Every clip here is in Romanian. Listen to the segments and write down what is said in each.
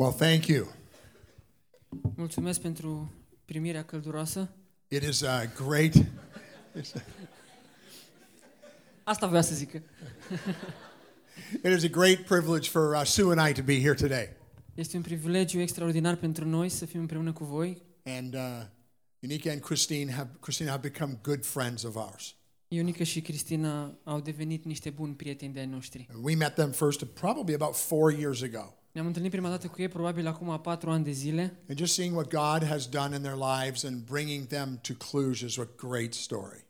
Well, thank you. Mulțumesc pentru primirea călduroasă. It is a great. Asta vreau să zic. It is a great privilege for uh, Sue and I to be here today. Este un privilegiu extraordinar pentru noi să fim împreună cu voi. And uh, Unica and Christine have Christine have become good friends of ours. Ionica și Cristina au devenit niște buni prieteni de-ai noștri. We met them first probably about four years ago. Ne-am întâlnit prima dată cu ei probabil acum patru ani de zile And just seeing what God has done in their lives and bringing them to Cluj is a great story.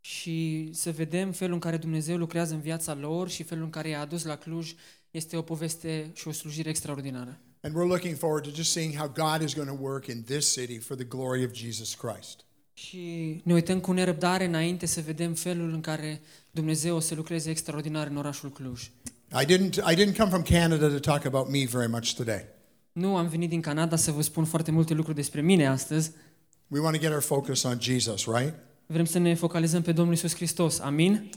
și să vedem felul în care Dumnezeu lucrează în viața lor și felul în care i-a adus la Cluj este o poveste și o slujire extraordinară. And we're looking forward to just seeing how God is going to work in this city for the glory of Jesus Christ. Și ne uităm cu nerăbdare înainte să vedem felul în care Dumnezeu o să lucreze extraordinar în orașul Cluj. I didn't I didn't come from Canada to talk about me very much today. Nu am venit din Canada să vă spun foarte multe lucruri despre mine astăzi. We want to get our focus on Jesus, right? Vrem să ne focalizăm pe Domnul Isus Hristos. Amin?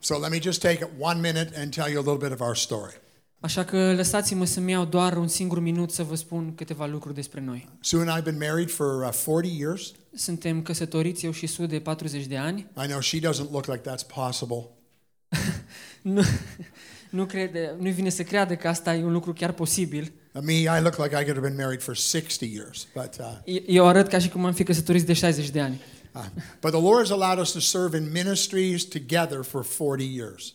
So let me just take one minute and tell you a little bit of our story. Așa că lăsați-mă să-mi iau doar un singur minut să vă spun câteva lucruri despre noi. Sue and I have been married for uh, 40 years. Suntem căsătoriți, eu și Sue, de 40 de ani. I know she doesn't look like that's possible. Nu, nu crede, nu vine să creadă că asta e un lucru chiar posibil. Uh, me, I look like I could have been married for 60 years. But, uh, Eu arăt ca și cum am fi căsătoriți de 60 de ani. uh, but the Lord has allowed us to serve in ministries together for 40 years.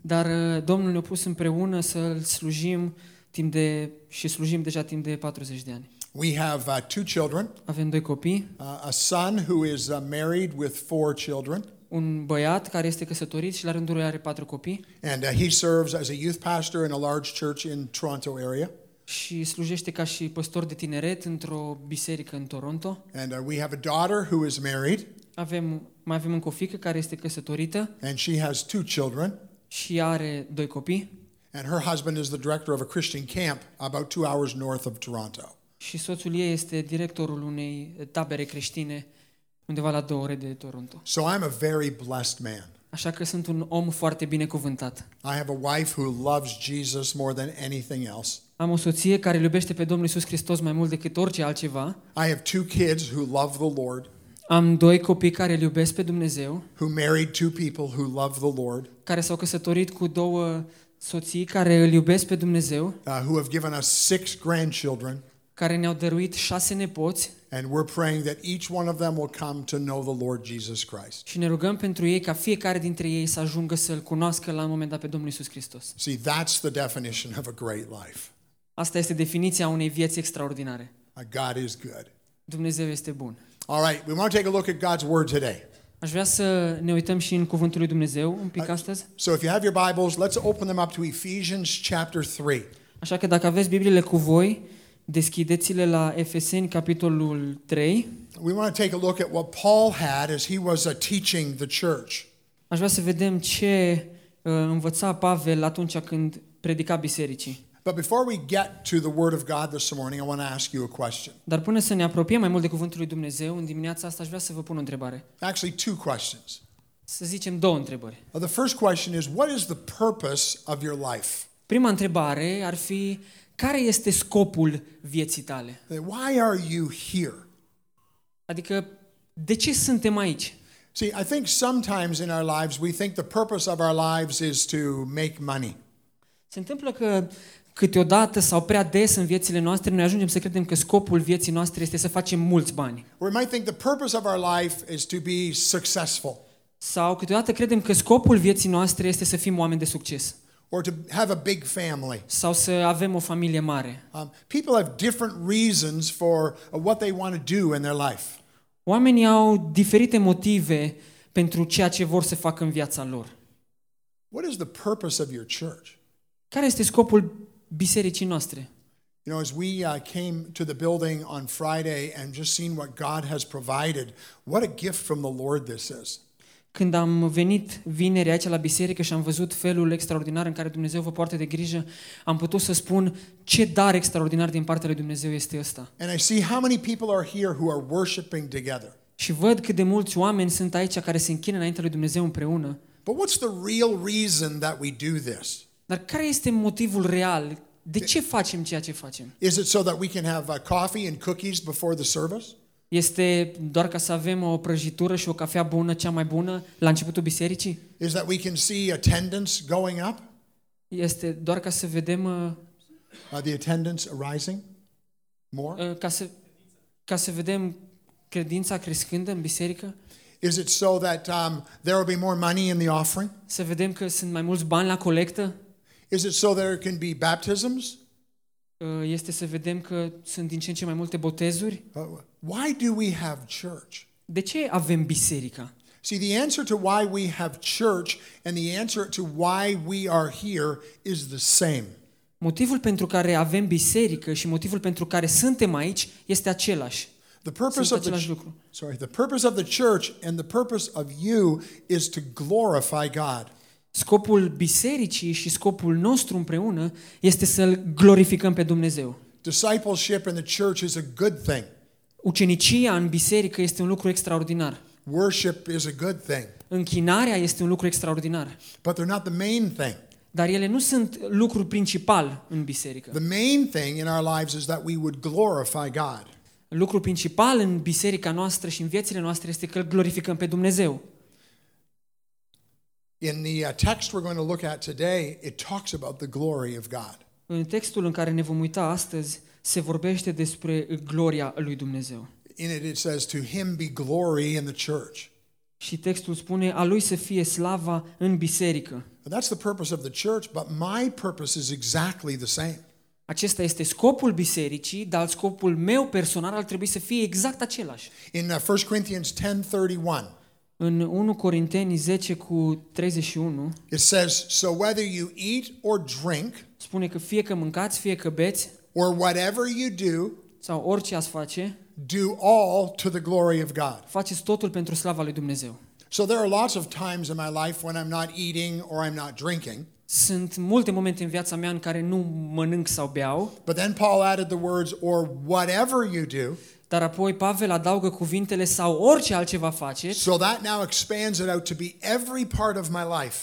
Dar uh, Domnul ne-a pus împreună să-L slujim timp de, și slujim deja timp de 40 de ani. We have uh, two children Avem doi copii, uh, a son who is uh, married with four children, un băiat care este căsătorit și la rândul lui are patru copii and uh, he serves as a youth pastor in a large church in Toronto area. și slujește ca și păstor de tineret într-o biserică în Toronto. And uh, we have a daughter who is married, Avem, mai avem încă o fică care este căsătorită and she has two children. și are doi copii And her husband is the director of a Christian camp about two hours north of Toronto. și soțul ei este directorul unei tabere creștine undeva la două ore de Toronto. So I'm a very blessed man. Așa că sunt un om foarte binecuvântat. I have a wife who loves Jesus more than anything else. Am o soție care îl iubește pe Domnul Isus Hristos mai mult decât orice altceva. I have two kids who love the Lord, Am doi copii care îl iubesc pe Dumnezeu, who married two people who love the Lord, care s-au căsătorit cu două soții care îl iubesc pe Dumnezeu, uh, who have given us six grandchildren, care ne-au dăruit șase nepoți and we're praying that each one of them will come to know the Lord Jesus Christ. și ne rugăm pentru ei ca fiecare dintre ei să ajungă să-L cunoască la un moment dat pe Domnul Isus Hristos. See, that's the definition of a great life. Asta este definiția unei vieți extraordinare. Uh, God is good. Dumnezeu este bun. All right, we want to take a look at God's word today. Aș vrea să ne uităm și în cuvântul lui Dumnezeu un pic astăzi. So if you have your Bibles, let's open them up to Ephesians chapter 3. Așa că dacă aveți Bibliile cu voi, deschideți-le la Efeseni, capitolul 3. We want to take a look at what Paul had as he was uh, teaching the church. Aș vrea să vedem ce uh, învăța Pavel atunci când predica bisericii. But before we get to the Word of God this morning, I want to ask you a question. Dar până să ne apropiem mai mult de cuvântul lui Dumnezeu, în dimineața asta aș vrea să vă pun o întrebare. Actually, two questions. Să zicem două întrebări. Uh, The first question is What is the purpose of your life? Prima întrebare ar fi, care este scopul vieții tale? Why are you here? Adică, de ce suntem aici? See, I think sometimes in our lives we think the purpose of our lives is to make money. Se întâmplă că câteodată sau prea des în viețile noastre noi ajungem să credem că scopul vieții noastre este să facem mulți bani. Or we might think the purpose of our life is to be successful Sau câteodată credem că scopul vieții noastre este să fim oameni de succes. Or to have a big family. Sau să avem o familie mare. Um, people have different reasons for uh, what they want to do in their life. Oamenii au diferite motive pentru ceea ce vor să facă în viața lor. What is the purpose of your church? Care este scopul bisericii noastre? You know, as we uh, came to the building on Friday and just seen what God has provided, what a gift from the Lord this is. Când am venit vineri aici la biserică și am văzut felul extraordinar în care Dumnezeu vă poartă de grijă, am putut să spun ce dar extraordinar din partea lui Dumnezeu este ăsta. And I see how many people are here who are worshiping together. Și văd cât de mulți oameni sunt aici care se închină înaintea lui Dumnezeu împreună. But what's the real reason that we do this? Dar care este motivul real De ce facem ceea ce facem? Is it so that we can have uh, coffee and cookies before the service? Este doar ca să avem o prăjitură și o cafea bună, cea mai bună, la începutul bisericii? Is that we can see attendance going up? Este doar ca să vedem, uh, Uh, the attendance arising more? uh, ca să, ca să vedem credința crescând în biserică? Is it so that um, there will be more money in the offering? Să vedem că sunt mai mulți bani la colectă? Is it so there can be baptisms? Uh, Este să vedem că sunt din ce în ce mai multe botezuri? Uh, why do we have church? De ce avem biserica? See, the answer to why we have church and the answer to why we are here is the same. Motivul pentru care avem biserică și motivul pentru care suntem aici este același. The purpose Sunt of the același lucru. sorry, the purpose of the church and the purpose of you is to glorify God. Scopul bisericii și scopul nostru împreună este să-L glorificăm pe Dumnezeu. Discipleship in the church is a good thing. Ucenicia în biserică este un lucru extraordinar. Worship is a good thing. Închinarea este un lucru extraordinar. But they're not the main thing. Dar ele nu sunt lucrul principal în biserică. The main thing in our lives is that we would glorify God. Lucrul principal în biserica noastră și în viețile noastre este că îl glorificăm pe Dumnezeu. In the uh, text we're going to look at today, it talks about the glory of God. În textul în care ne vom uita astăzi se vorbește despre gloria lui Dumnezeu. In it, it says, To him be glory in the church. Și textul spune a lui să fie slava în biserică. And that's the purpose of the church, but my purpose is exactly the same. Acesta este scopul bisericii, dar scopul meu personal ar trebui să fie exact același. In uh, 1 Corinthians 10:31, În 1 Corinteni 10 cu 31 it says, So whether you eat or drink, spune că fie că mâncați, fie că beți or whatever you do, sau orice ați face, do all to the glory of God. faceți totul pentru slava lui Dumnezeu. So there are lots of times in my life when I'm not eating or I'm not drinking. Sunt multe momente în viața mea în care nu mănânc sau beau, But then Paul added the words, or whatever you do. Dar apoi Pavel adaugă cuvintele sau orice altceva faceți. So that now expands it out to be every part of my life.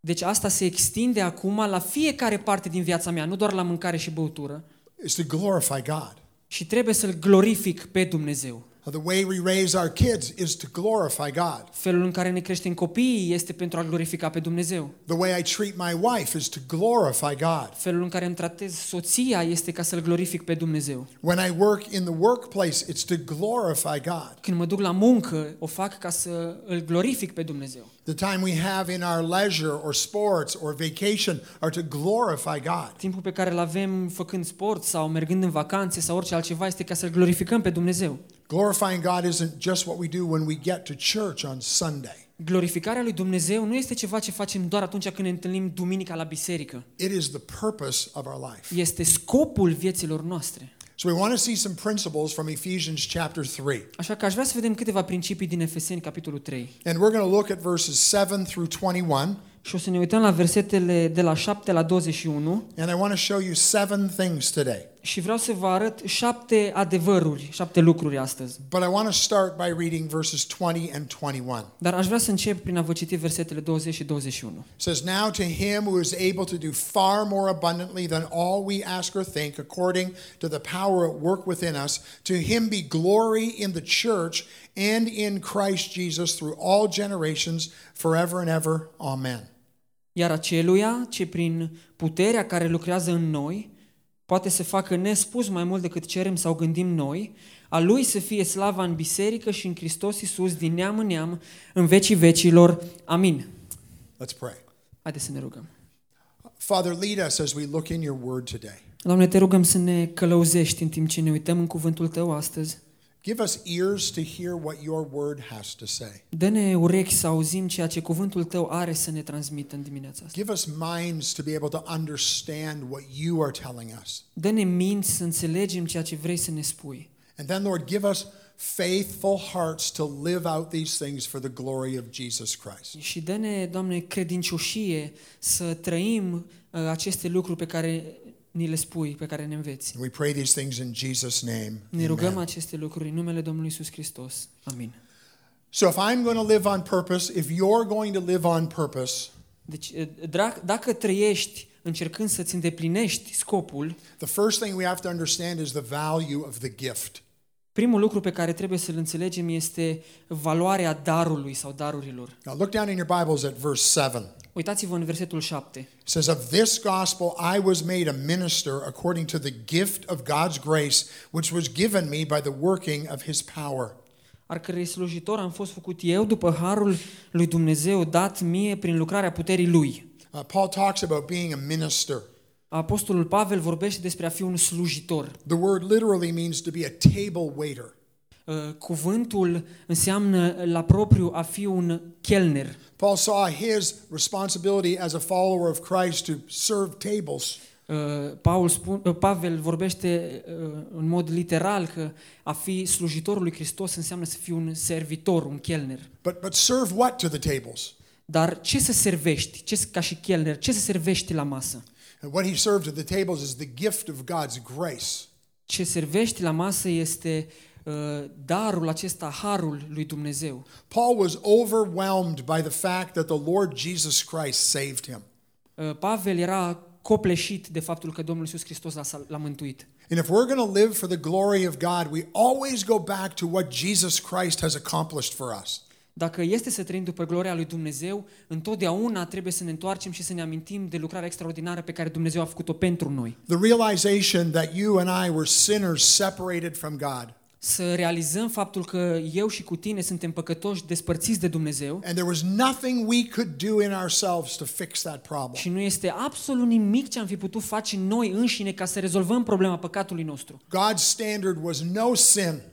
Deci asta se extinde acum la fiecare parte din viața mea, nu doar la mâncare și băutură. Is to glorify God. Și trebuie să-L glorific pe Dumnezeu. The way we raise our kids is to glorify God. Felul în care ne creștem copiii este pentru a glorifica pe Dumnezeu. The way I treat my wife is to glorify God. Felul în care îmi tratez soția este ca să-L glorific pe Dumnezeu. When I work in the workplace, it's to glorify God. Când mă duc la muncă, o fac ca să îl glorific pe Dumnezeu. The time we have in our leisure or sports or vacation are to glorify God. Timpul pe care îl avem făcând sport sau mergând în vacanțe sau orice altceva este ca să-L glorificăm pe Dumnezeu. Glorifying God isn't just what we do when we get to church on Sunday. Glorificarea lui Dumnezeu nu este ceva ce facem doar atunci când ne întâlnim duminica la biserică. It is the purpose of our life. Este scopul vieților noastre. So we want to see some principles from Ephesians chapter 3. Așa că aș vrea să vedem câteva principii din Efeseni, capitolul 3. And we're going to look at verses 7 through 21. Și o să ne uităm la versetele de la 7 la 21 And I want to show you seven things today. Și vreau să vă arăt șapte adevăruri, șapte lucruri astăzi. But I want to start by reading verses 20 and 21. Dar aș vrea să încep prin a vă citi versetele 20 și 21. It says, Now to him who is able to do far more abundantly than all we ask or think, according to the power at work within us, to him be glory in the church and in Christ Jesus through all generations, forever and ever. Amen. Iar aceluia ce prin puterea care lucrează în noi poate să facă nespus mai mult decât cerem sau gândim noi, a lui să fie slava în biserică și în Hristos Iisus din neam în neam, în vecii vecilor. Amin. Let's pray. Haideți să ne rugăm. Father, lead us as we look in your word today. Doamne, te rugăm să ne călăuzești în timp ce ne uităm în cuvântul Tău astăzi. Give us ears to hear what your word has to say. Dă-ne urechi să auzim ceea ce cuvântul Tău are să ne transmită în dimineața asta. Give us minds to be able to understand what you are telling us. Dă-ne minți să înțelegem ceea ce vrei să ne spui. And then, Lord, give us faithful hearts to live out these things for the glory of Jesus Christ. Și dă-ne, Doamne, credincioșie să trăim uh, aceste lucruri pe care ni le spui, pe care ne înveți. And we pray these things in Jesus' name. Ne rugăm Amen. aceste lucruri în numele Domnului Isus Hristos. Amin. So, if I'm going to live on purpose, if you're going to live on purpose, Deci, uh, drac- dacă trăiești încercând să-ți îndeplinești scopul, the first thing we have to understand is the value of the gift. Primul lucru pe care trebuie să-l înțelegem este valoarea darului sau darurilor. Now look down in your Bibles at verse 7. Uitați-vă în versetul 7. It says, Of this gospel I was made a minister according to the gift of God's grace, which was given me by the working of his power. al cărei slujitor am fost făcut eu după harul lui Dumnezeu dat mie prin lucrarea puterii lui. Uh, Paul talks about being a minister. Apostolul Pavel vorbește despre a fi un slujitor. The word literally means to be a table waiter. Uh, Cuvântul înseamnă la propriu a fi un chelner. Paul saw his responsibility as a follower of Christ to serve tables. Uh, Paul spun, uh, Pavel vorbește uh, în mod literal că a fi slujitorul lui Hristos înseamnă să fii un servitor, un chelner. But, but serve what to the tables? Dar ce să servești? Ce, ca și chelner, ce să servești la masă? And what he served at the tables is the gift of God's grace. Ce servești la masă este uh, darul acesta, harul lui Dumnezeu. Paul was overwhelmed by the fact that the Lord Jesus Christ saved him. Uh, Pavel era copleșit de faptul că Domnul Iisus Hristos l-a, l-a mântuit. And if we're going to live for the glory of God, we always go back to what Jesus Christ has accomplished for us. Dacă este să trăim după gloria lui Dumnezeu, întotdeauna trebuie să ne întoarcem și să ne amintim de lucrarea extraordinară pe care Dumnezeu a făcut-o pentru noi. The realization that you and I were sinners separated from God, Să realizăm faptul că eu și cu tine suntem păcătoși, despărțiți de Dumnezeu and there was nothing we could do in ourselves to fix that problem. și nu este absolut nimic ce am fi putut face noi înșine ca să rezolvăm problema păcatului nostru. God's standard was no sin, Pă, ă,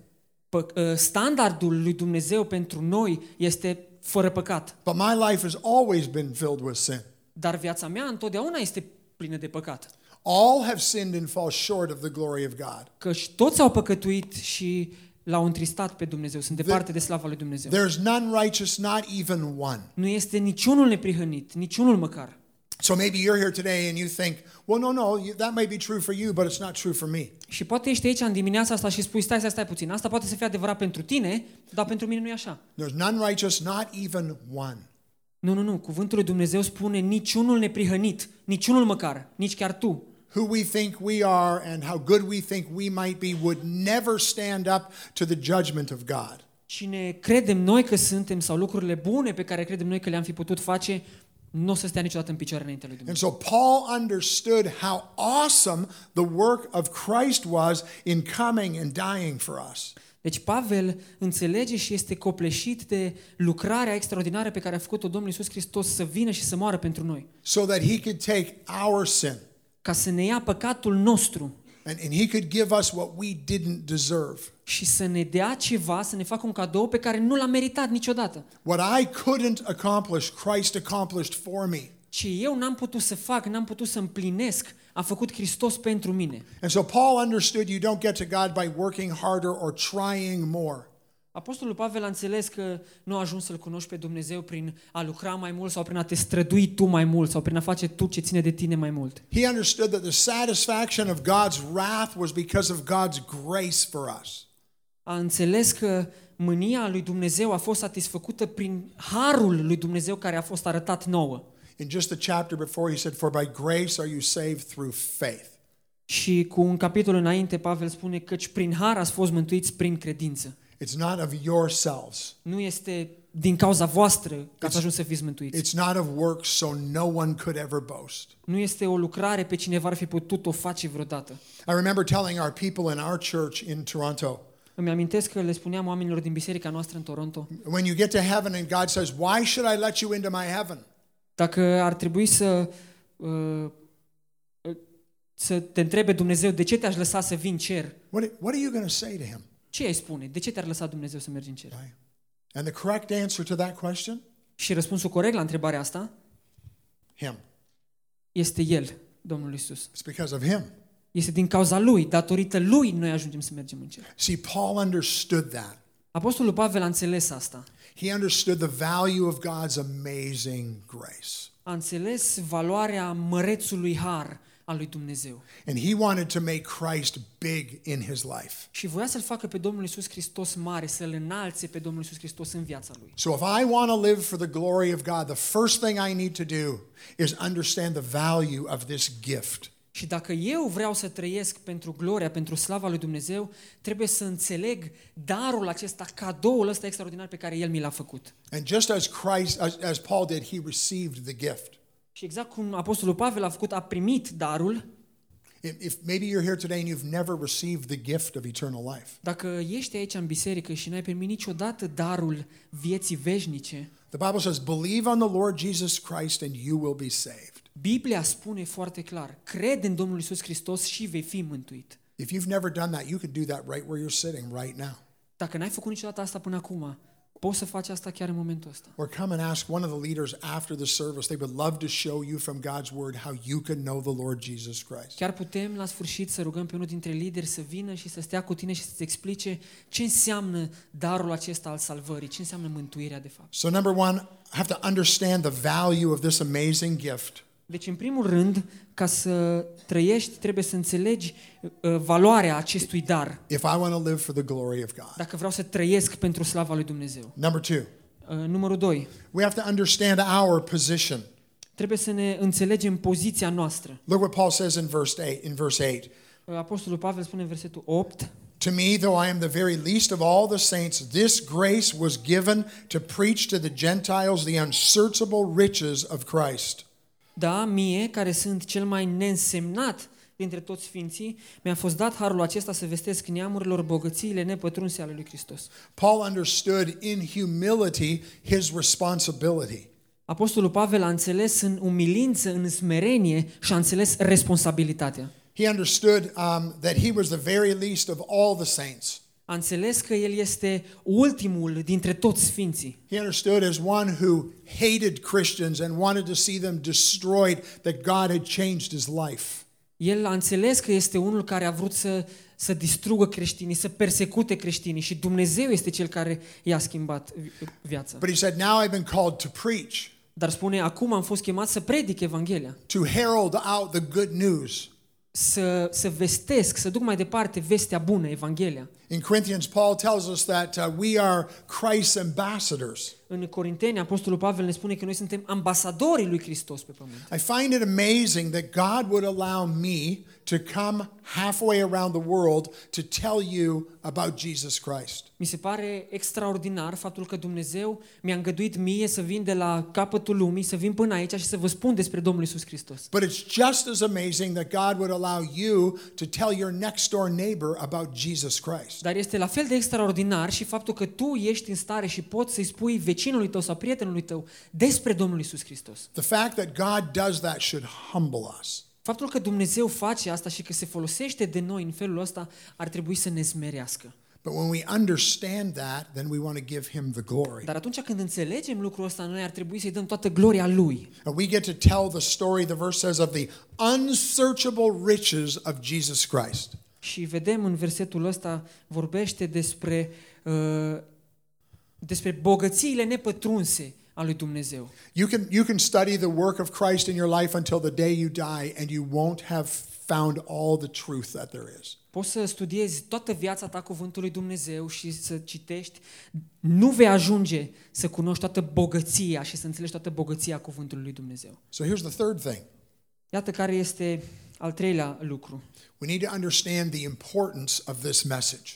standardul lui Dumnezeu pentru noi este fără păcat, but my life has always been filled with sin. dar viața mea întotdeauna este plină de păcat. All have sinned and fall short of the glory of God. Căci toți au păcătuit și l-au întristat pe Dumnezeu, sunt departe de slava lui Dumnezeu. There's none righteous, not even one. Nu este niciunul neprihănit, niciunul măcar. So maybe you're here today and you think, well, no, no, you- that may be true for you, but it's not true for me. Și poate ești aici în dimineața asta și spui, stai, stai, stai puțin, asta poate să fie adevărat pentru tine, dar pentru mine nu e așa. There's none righteous, not even one. Nu, nu, nu, cuvântul lui Dumnezeu spune niciunul neprihănit, niciunul măcar, nici chiar tu. Who we think we are and how good we think we might be would never stand up to the judgment of God. Cine credem noi că suntem sau lucrurile bune pe care credem noi că le-am fi putut face, nu o să stea niciodată în picioare înainte lui Dumnezeu. And so Paul understood how awesome the work of Christ was in coming and dying for us. Deci Pavel înțelege și este copleșit de lucrarea extraordinară pe care a făcut-o Domnul Iisus Hristos să vină și să moară pentru noi. so that he could take our sin Ca să ne ia păcatul nostru and, and he could give us what we didn't deserve. și să ne dea ceva, să ne facă un cadou pe care nu l-am meritat niciodată. What I couldn't accomplish, Christ accomplished for me. Ce eu n-am putut să fac, n-am putut să împlinesc, a făcut Hristos pentru mine. And so Paul understood you don't get to God by working harder or trying more. Apostolul Pavel a înțeles că nu a ajuns să-L cunoști pe Dumnezeu prin a lucra mai mult sau prin a te strădui tu mai mult sau prin a face tu ce ține de tine mai mult. He understood that the satisfaction of God's wrath was because of God's grace for us. A înțeles că mânia lui Dumnezeu a fost satisfăcută prin harul lui Dumnezeu care a fost arătat nouă. In just a chapter before, he said, For by grace are you saved through faith. Și cu un capitol înainte, Pavel spune că prin har ați fost mântuiți prin credință. It's not of yourselves, Nu este din cauza voastră că ați ajuns să fiți mântuiți. it's not of works, so no one could ever boast. Nu este o lucrare pe cineva ar fi putut o face vreodată. I remember telling our people in our church in Toronto, Îmi amintesc că le spuneam oamenilor din biserica noastră în Toronto, when you get to heaven and God says, Why should I let you into my heaven? dacă ar trebui să uh, să te întrebe Dumnezeu de ce te-aș lăsa să vin în cer, What, what are you going to say to him? Ce ai spune? De ce te-ar lăsa Dumnezeu să mergi în cer? Right? And the correct answer to that question? Și răspunsul corect la întrebarea asta Him. este El, Domnul Isus. It's because of him. Este din cauza Lui, datorită Lui noi ajungem să mergem în cer. See, Paul understood that. Apostolul Pavel a înțeles asta. He understood the value of God's amazing grace. A înțeles valoarea mărețului har al lui Dumnezeu. And he wanted to make Christ big in his life. Și voia să-L facă pe Domnul Isus Hristos mare, să-L înalțe pe Domnul Isus Hristos în viața Lui. So if I want to live for the glory of God, the first thing I need to do is understand the value of this gift. Și dacă eu vreau să trăiesc pentru gloria, pentru slava lui Dumnezeu, trebuie să înțeleg darul acesta, cadoul ăsta extraordinar pe care El mi l-a făcut. And just as Christ, as, as Paul did, he received the gift. Și exact cum Apostolul Pavel a făcut, a primit darul, If, if maybe you're here today and you've never received the gift of eternal life, dacă ești aici în biserică și n-ai primit niciodată darul vieții veșnice, the Bible says, believe on the Lord Jesus Christ and you will be saved. Biblia spune foarte clar, crede în Domnul Isus Hristos și vei fi mântuit. If you've never done that, you can do that right where you're sitting right now. Dacă n-ai făcut niciodată asta până acum, poți să faci asta chiar în momentul ăsta. Or come and ask one of the leaders after the service. They would love to show you from God's word how you can know the Lord Jesus Christ. Chiar putem la sfârșit să rugăm pe unul dintre lideri să vină și să stea cu tine și să-ți explice ce înseamnă darul acesta al salvării, ce înseamnă mântuirea de fapt. So, number one, I have to understand the value of this amazing gift. Deci, în primul rând, ca să trăiești, trebuie să înțelegi uh, valoarea acestui dar. if I want to live for the glory of God. Dacă vreau să trăiesc pentru slava lui Dumnezeu. Number two, Uh, Numărul 2. we have to understand our position. Trebuie să ne înțelegem poziția noastră. Look what Paul says in verse 8. In verse 8, Uh, Apostolul Pavel spune în versetul 8, to me, though I am the very least of all the saints, this grace was given to preach to the Gentiles the unsearchable riches of Christ. Da, mie, care sunt cel mai neînsemnat dintre toți sfinții, mi-a fost dat harul acesta să vestesc neamurilor bogățiile nepătrunse ale lui Hristos. Paul understood in humility his responsibility. Apostolul Pavel a înțeles în umilință, în smerenie și a înțeles responsabilitatea. He understood um, that he was the very least of all the saints. A înțeles că el este ultimul dintre toți sfinții. He understood as one who hated Christians and wanted to see them destroyed, that God had changed his life. El a înțeles că este unul care a vrut să, să distrugă creștinii, să persecute creștinii și Dumnezeu este cel care i-a schimbat vi- viața. But he said, Now I've been called to preach, Dar spune, acum am fost chemat să predic Evanghelia, to herald out the good news. Să, să vestesc, să duc mai departe vestea bună, Evanghelia. In Corinthians, Paul tells us that uh, we are Christ's ambassadors. În Corinteni, Apostolul Pavel ne spune că noi suntem ambasadorii lui Hristos pe pământ. I find it amazing that God would allow me to come halfway around the world to tell you about Jesus Christ. Mi se pare extraordinar faptul că Dumnezeu mi-a îngăduit mie să vin de la capătul lumii, să vin până aici și să vă spun despre Domnul Isus Hristos. But it's just as amazing that God would allow you to tell your next door neighbor about Jesus Christ. Dar este la fel de extraordinar și faptul că tu ești în stare și poți să-i spui vecinului tău sau prietenului tău despre Domnul Isus Hristos. The fact that God does that should humble us. Faptul că Dumnezeu face asta și că se folosește de noi în felul ăsta ar trebui să ne smerească. But when we understand that, then we want to give him the glory. Dar atunci când înțelegem lucrul ăsta, noi ar trebui să-i dăm toată gloria Lui. And we get to tell the story, the verse says, of the unsearchable riches of Jesus Christ. Și vedem în versetul ăsta vorbește despre, uh, despre bogățiile nepătrunse a lui Dumnezeu. You can, you can study the work of Christ in your life until the day you die, and you won't have found all the truth that there is. Poți să studiezi toată viața ta cuvântul lui Dumnezeu și să citești, nu vei ajunge să cunoști toată bogăția și să înțelegi toată bogăția cuvântului lui Dumnezeu. So here's the third thing Iată care este al treilea lucru. we need to understand the importance of this message.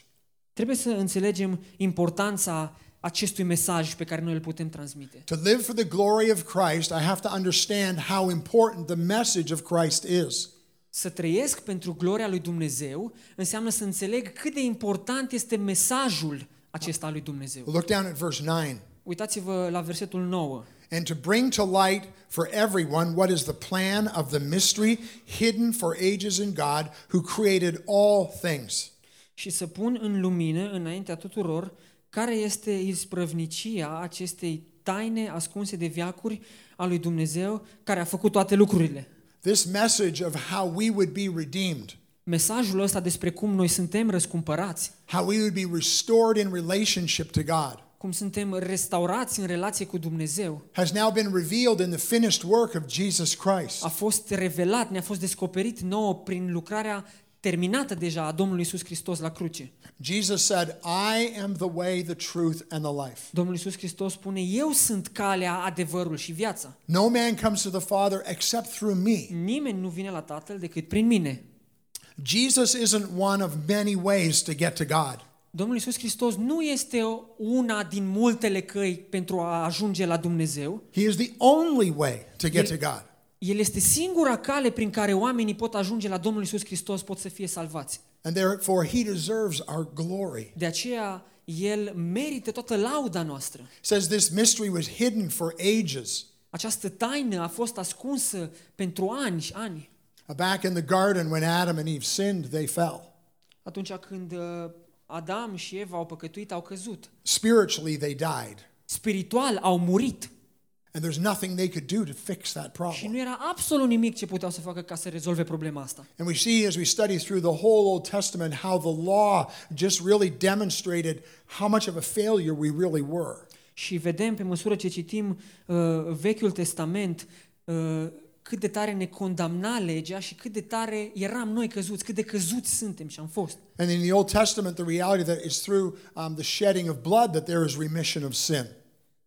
Trebuie să înțelegem importanța acestui mesaj pe care noi îl putem transmite. To live for the glory of Christ, I have to understand how important the message of Christ is. Să trăiesc pentru gloria lui Dumnezeu înseamnă să înțeleg cât de important este mesajul acesta al lui Dumnezeu. Look down at verse 9. Uitați-vă la versetul 9. And to bring to light for everyone what is the plan of the mystery hidden for ages in God who created all things. Și să pun în lumină înaintea tuturor care este isprăvnicia acestei taine ascunse de viacuri a lui Dumnezeu care a făcut toate lucrurile. This message of how we would be redeemed, Mesajul ăsta despre cum noi suntem răscumpărați, how we would be restored in relationship to God, cum suntem restaurați în relație cu Dumnezeu, has now been revealed in the finished work of Jesus Christ. a fost revelat, ne-a fost descoperit nouă prin lucrarea terminată deja a Domnului Isus Hristos la cruce. Jesus said, I am the way, the truth, and the life. Domnul Isus Hristos spune, eu sunt calea, adevărul și viața. No man comes to the Father except through me. Nimeni nu vine la Tatăl decât prin mine. Jesus isn't one of many ways to get to God. Domnul Isus Hristos nu este una din multele căi pentru a ajunge la Dumnezeu. He is the only way to get to God. El este singura cale prin care oamenii pot ajunge la Domnul Isus Hristos, pot să fie salvați. And therefore, He deserves our glory. De aceea, El merită toată lauda noastră. It says this mystery was hidden for ages. Această taină a fost ascunsă pentru ani și ani. Back in the garden, when Adam and Eve sinned, they fell. Atunci când uh, Adam și Eva au păcătuit, au căzut. Spiritually, they died. Spiritual au murit. And there's nothing they could do to fix that Și problem. nu era absolut nimic ce puteau să facă ca să rezolve problema asta. And we see as we study through the whole Old Testament how the law just really demonstrated how much of a failure we really were. Și vedem pe măsură ce citim uh, Vechiul Testament uh, cât de tare ne condamna legea și cât de tare eram noi căzuți, cât de căzuți suntem și am fost. And in the Old Testament, the reality that is through um, the shedding of blood that there is remission of sin.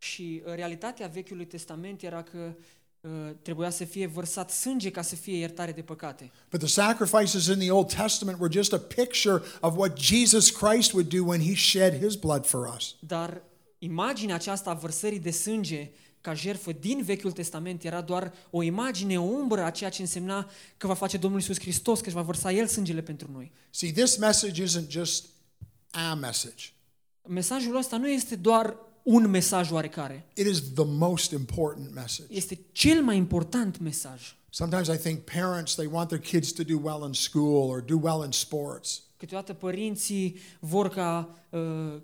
Și uh, realitatea Vechiului Testament era că uh, trebuia să fie vărsat sânge ca să fie iertare de păcate. But the sacrifices in the Old Testament were just a picture of what Jesus Christ would do when he shed his blood for us. Dar imaginea aceasta a vărsării de sânge ca jertfă din Vechiul Testament era doar o imagine, o umbră a ceea ce însemna că va face Domnul Isus Hristos, că își va vărsa El sângele pentru noi. See, this message isn't just a message, Mesajul ăsta nu este doar un mesaj oarecare. it is the most important message. Este cel mai important mesaj. Sometimes I think parents, they want their kids to do well in school or do well in sports. Câteodată părinții vor ca uh,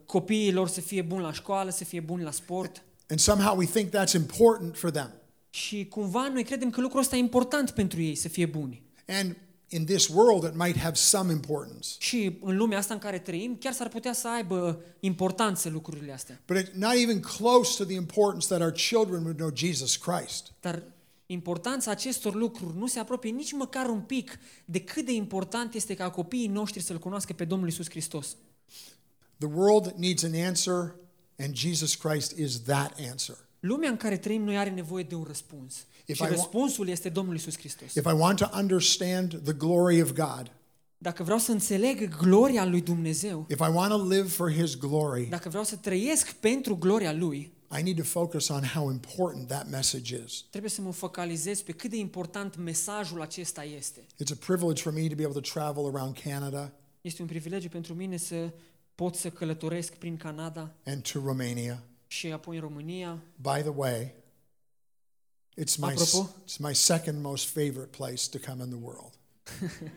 copiii lor să fie buni la școală, să fie buni la sport And somehow we think that's important for them. și cumva noi credem că lucrul ăsta e important pentru ei să fie buni. And in this world, it might have some importance. Și în lumea asta în care trăim, chiar s-ar putea să aibă importanță lucrurile astea. But it's not even close to the importance that our children would know Jesus Christ. Dar importanța acestor lucruri nu se apropie nici măcar un pic de cât de important este ca copiii noștri să-L cunoască pe Domnul Isus Hristos. The world needs an answer, and Jesus Christ is that answer. Lumea în care trăim noi are nevoie de un răspuns. If și I wa- răspunsul este Domnul Isus Hristos. If I want to understand the glory of God, Dacă vreau să înțeleg gloria lui Dumnezeu, if I want to live for His glory, dacă vreau să trăiesc pentru gloria lui, I need to focus on how important that message is. trebuie să mă focalizez pe cât de important mesajul acesta este. It's a privilege for me to be able to travel around Canada Este un privilegiu pentru mine să pot să călătoresc prin Canada and to Romania. Și apoi în România. By the way, it's my, Apropo. it's my second most favorite place to come in the world.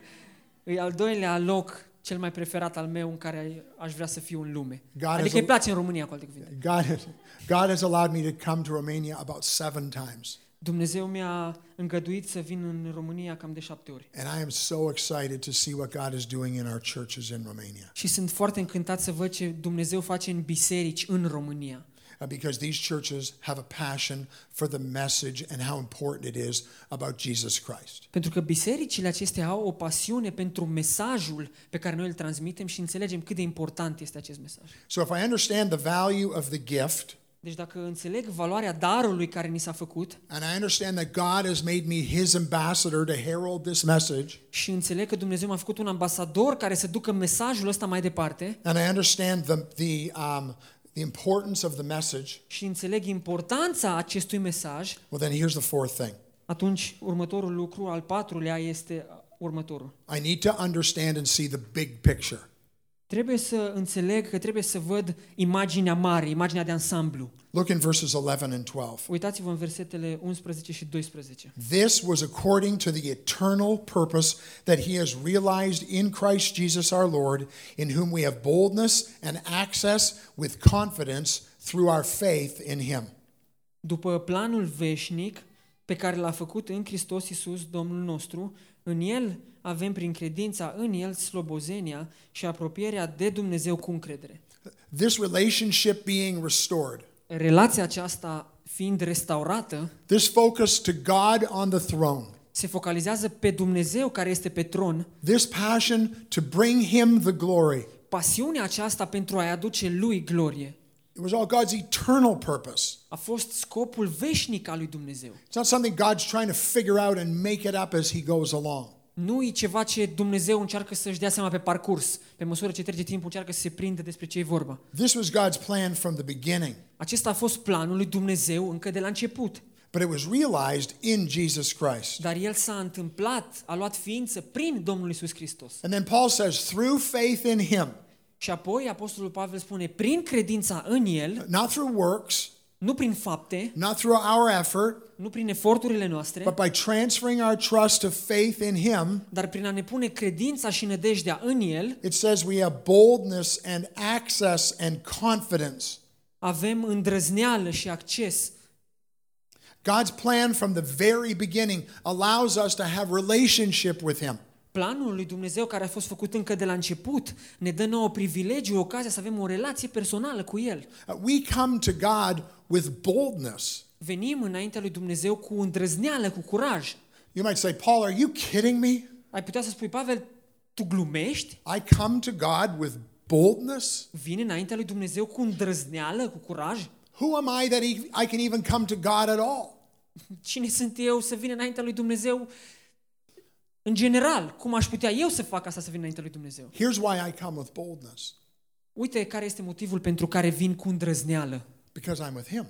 E al doilea loc cel mai preferat al meu în care aș vrea să fiu în lume. God Adică has îi a- place în România, cu alte cuvinte. God has, God has allowed me to come to Romania about seven times. Dumnezeu mi-a îngăduit să vin în România cam de șapte ori. And I am so excited to see what God is doing in our churches in Romania. Și sunt foarte încântat să văd ce Dumnezeu face în biserici în România. Uh, because these churches have a passion for the message and how important it is about Jesus Christ. Pentru că bisericile acestea au o pasiune pentru mesajul pe care noi îl transmitem și înțelegem cât de important este acest mesaj. So if I understand the value of the gift, Deci dacă înțeleg valoarea darului care ni s-a făcut and I understand that God has made me his ambassador to herald this message, și înțeleg că Dumnezeu m-a făcut un ambasador care să ducă mesajul ăsta mai departe and I understand the, the, um, the importance of the message, și înțeleg importanța acestui mesaj, well, then here's the fourth thing. atunci următorul lucru, al patrulea, este următorul. I need to understand and see the big picture. Trebuie să înțeleg că trebuie să văd imaginea mare, imaginea de ansamblu. Look in verses 11 and 12. Uitați-vă în versetele 11 și 12. This was according to the eternal purpose that he has realized in Christ Jesus our Lord, in whom we have boldness and access with confidence through our faith in him. După planul veșnic pe care l-a făcut în Hristos Iisus, Domnul nostru, În El avem prin credința în El slobozenia și apropierea de Dumnezeu cu încredere. This relationship being restored, Relația aceasta fiind restaurată, this focus to God on the throne, se focalizează pe Dumnezeu care este pe tron, this passion to bring Him the glory. pasiunea aceasta pentru a-i aduce lui glorie. It was all God's eternal purpose. A fost scopul veșnic al lui Dumnezeu. It's not something God's trying to figure out and make it up as He goes along. Nu e ceva ce Dumnezeu încearcă să-și dea seama pe parcurs. Pe măsură ce trece timpul, încearcă să se prindă despre ce e vorba. This was God's plan from the beginning, Acesta a fost planul lui Dumnezeu încă de la început. but it was realized in Jesus Christ. Dar el s-a întâmplat, a luat ființă prin Domnul Isus Hristos. And then Paul says, through faith in Him, Și apoi Apostolul Pavel spune, prin credința în El, not through works, nu prin fapte, not through our effort, nu prin eforturile noastre, but by transferring our trust of faith in Him, dar prin a ne pune credința și nădejdea în El, it says we have boldness and access and confidence. avem îndrăzneală și acces. God's plan from the very beginning allows us to have relationship with Him. Planul lui Dumnezeu care a fost făcut încă de la început ne dă nouă privilegiu, ocazia să avem o relație personală cu El. Uh, We come to God with boldness. Venim înaintea lui Dumnezeu cu îndrăzneală, cu curaj. You might say, Paul, are you kidding me? Ai putea să spui, Pavel, tu glumești? I come to God with boldness? Vine înaintea lui Dumnezeu cu îndrăzneală, cu curaj? Who am I that e- I can even come to God at all? Cine sunt eu să vin înaintea lui Dumnezeu? În general, cum aș putea eu să fac asta să vin înaintea lui Dumnezeu? Here's why I come with boldness Uite care este motivul pentru care vin cu îndrăzneală. because I'm with Him,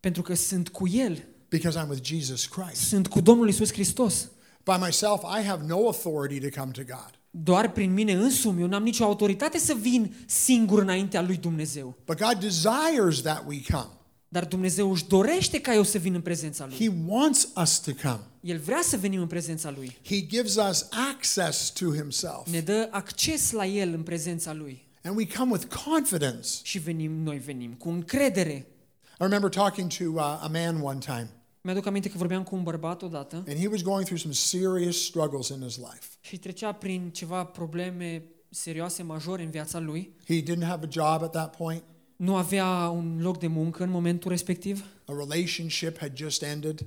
Pentru că sunt cu El, because I'm with Jesus Christ. sunt cu Domnul Isus Hristos. By myself, I have no authority to come to God. Doar prin mine însumi, eu n-am nicio autoritate să vin singur înaintea lui Dumnezeu. But God desires that we come. Dar Dumnezeu își dorește ca eu să vin în prezența Lui. He wants us to come. El vrea să venim în prezența Lui. He gives us access to Himself. Ne dă acces la El în prezența Lui. And we come with confidence. Și venim, noi venim cu încredere. I remember talking to uh, a man one time, Mi-aduc aminte că vorbeam cu un bărbat odată and he was going through some serious struggles in his life. și trecea prin ceva probleme serioase, majore în viața lui. He didn't have a job at that point. Nu avea un loc de muncă în momentul respectiv. A relationship had just ended,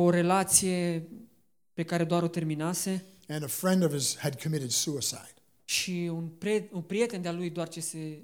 O relație pe care doar o terminase and a friend of his had committed suicide. și un, pre, un prieten de-a lui doar ce se,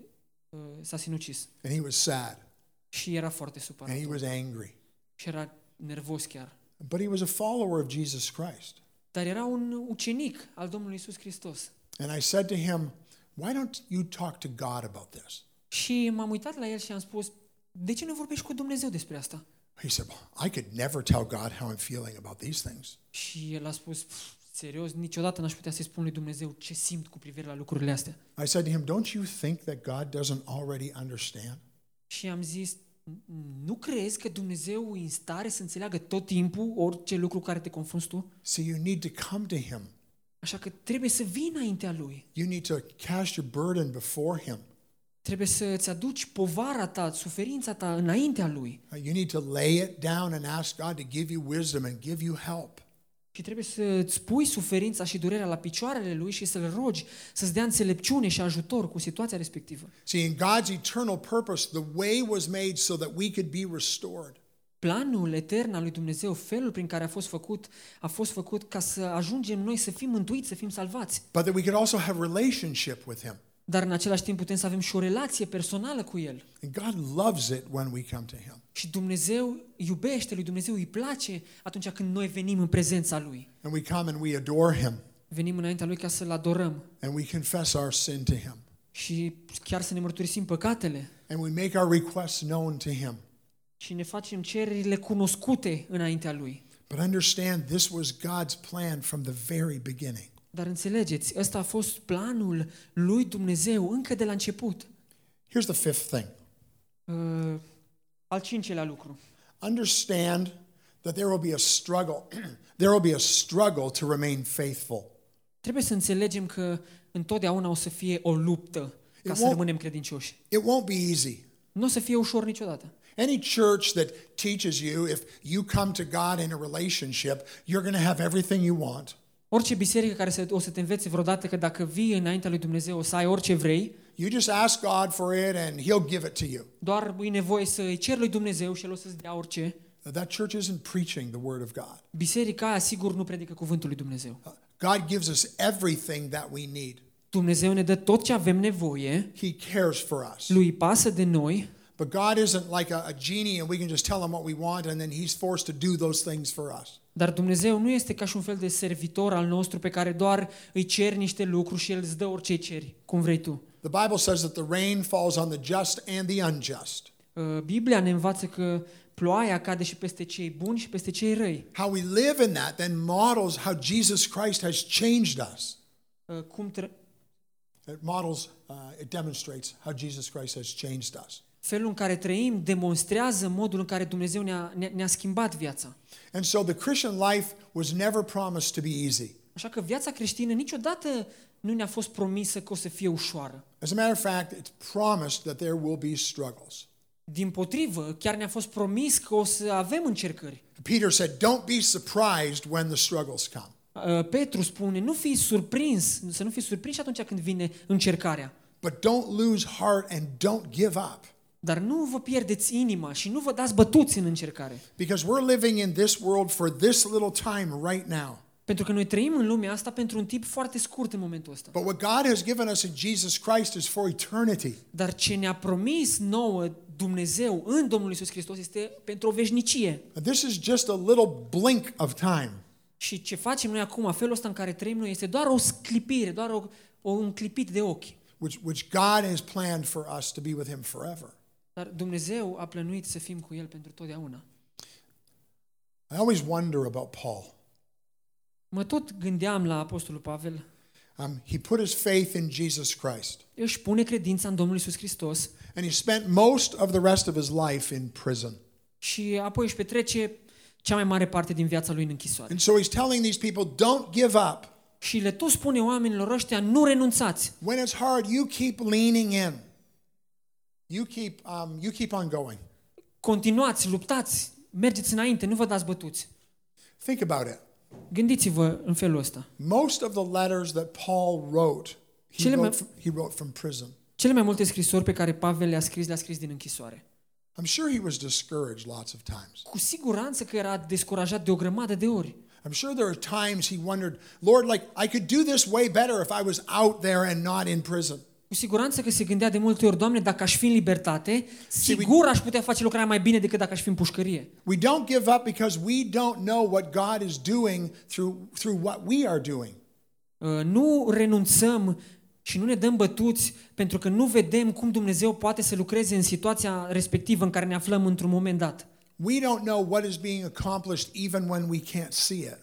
uh, s-a sinucis. And he was sad, Și era foarte supărat. and he was angry. Și era nervos chiar. But he was a follower of Jesus Christ. Dar era un ucenic al Domnului Isus Hristos. And I said to him, Why don't you talk to God about this? Și m-am uitat la el și am spus, de ce nu vorbești cu Dumnezeu despre asta? He said, well, I could never tell God how I'm feeling about these things. Și el a spus, "Pf, serios, niciodată n-aș putea să-i spun lui Dumnezeu ce simt cu privire la lucrurile astea. I said to him, Don't you think that God doesn't already understand? Și am zis, nu crezi că Dumnezeu e în stare să înțeleagă tot timpul orice lucru cu care te confrunți tu? So you need to come to him. Așa că trebuie să vii înaintea Lui. You need to cast your burden before him. Trebuie să îți aduci povara ta, suferința ta înaintea Lui. Uh, You need to lay it down and ask God to give you wisdom and give you help. Și trebuie să îți pui suferința și durerea la picioarele Lui și să-L rogi să-ți dea înțelepciune și ajutor cu situația respectivă. See, in God's eternal purpose, the way was made so that we could be restored. Planul etern al lui Dumnezeu, felul prin care a fost făcut, a fost făcut ca să ajungem noi să fim mântuiți, să fim salvați. but that we could also have relationship with him. Dar în același timp putem să avem și o relație personală cu El. And God loves it when we come to him. Și Dumnezeu iubește, lui Dumnezeu îi place atunci când noi venim în prezența Lui. And we come and we adore him Venim înaintea Lui ca să-L adorăm and we confess our sin to him. și chiar să ne mărturisim păcatele And we make our requests known to him. și ne facem cererile cunoscute înaintea Lui. But understand this was God's plan from the very beginning. Dar înțelegeți, ăsta a fost planul lui Dumnezeu încă de la început. Here's the fifth thing. Uh, al cincelea lucru. Understand that there will be a struggle. there will be a struggle to remain faithful. Trebuie să înțelegem că întotdeauna o să fie o luptă ca It să won't- rămânem credincioși. It won't be easy. Nu o să fie ușor niciodată. Any church that teaches you if you come to God in a relationship, you're going to have everything you want. Orice biserică care se, o să te învețe vreodată că dacă vii înaintea lui Dumnezeu o să ai orice vrei, You just ask God for it and He'll give it to you. doar e nevoie să îi ceri lui Dumnezeu și El o să-ți dea orice. That church isn't preaching the Word of God. Biserica aia sigur nu predică cuvântul lui Dumnezeu. God gives us everything that we need. Dumnezeu ne dă tot ce avem nevoie, He cares for us. lui îi pasă de noi, But God isn't like a, a genie and we can just tell him what we want and then he's forced to do those things for us. Dar Dumnezeu nu este ca și un fel de servitor al nostru pe care doar îi ceri niște lucruri și El îți dă orice ceri, cum vrei tu. The Bible says that the rain falls on the just and the unjust. Uh, Biblia ne învață că ploaia cade și peste cei buni și peste cei răi. How we live in that then models how Jesus Christ has changed us. Uh, Cum tre- It models, uh, it demonstrates how Jesus Christ has changed us. Felul în care trăim demonstrează modul în care Dumnezeu ne-a, ne- ne-a schimbat viața. And so the Christian life was never promised to be easy. Așa că viața creștină niciodată nu ne-a fost promisă că o să fie ușoară. As a matter of fact, it's promised that there will be struggles. Din potrivă, chiar ne-a fost promis că o să avem încercări. Peter said, Don't be surprised when the struggles come. Uh, Petru spune, nu fii surprins, să nu fii surprins atunci când vine încercarea. But don't lose heart and don't give up. Dar nu vă pierdeți inima și nu vă dați bătuți în încercare. Because we're living in this world for this little time right now. Pentru că noi trăim în lumea asta pentru un timp foarte scurt în momentul ăsta. But what God has given us in Jesus Christ is for eternity. Dar ce ne-a promis nouă Dumnezeu în Domnul Isus Hristos este pentru o veșnicie. And this is just a little blink of time. Și ce facem noi acum, felul ăsta în care trăim noi, este doar o sclipire, doar o, o, un clipit de ochi. which, which God has planned for us to be with Him forever. Dar Dumnezeu a plănuit să fim cu El pentru totdeauna. I always wonder about Paul. Mă tot gândeam la Apostolul Pavel, Um, he put his faith in Jesus Christ, își pune credința în Domnul Isus Hristos and he spent most of the rest of his life in prison. și apoi își petrece cea mai mare parte din viața lui în închisoare. And so he's telling these people, don't give up. Și le tot spune oamenilor ăștia, nu renunțați. When it's hard, you keep leaning in. You keep, um, you keep on going. Continuați, luptați, mergeți înainte, nu vă dați bătuți. Think about it. Gândiți-vă în felul ăsta. Most of the letters that Paul wrote, he Cele mai- wrote, from, he wrote from prison. Cele mai multe scrisori pe care Pavel le-a scris, le-a scris din închisoare. I'm sure he was discouraged lots of times. Cu siguranță că era descurajat de o grămadă de ori. I'm sure there are times he wondered, Lord, like I could do this way better if I was out there and not in prison. Cu siguranță că se gândea de multe ori, Doamne, dacă aș fi în libertate, sigur aș putea face lucrarea mai bine decât dacă aș fi în pușcărie. We don't give up because we don't know what God is doing through, through what we are doing. Uh, Nu renunțăm și nu ne dăm bătuți pentru că nu vedem cum Dumnezeu poate să lucreze în situația respectivă în care ne aflăm într-un moment dat. We don't know what is being accomplished even when we can't see it.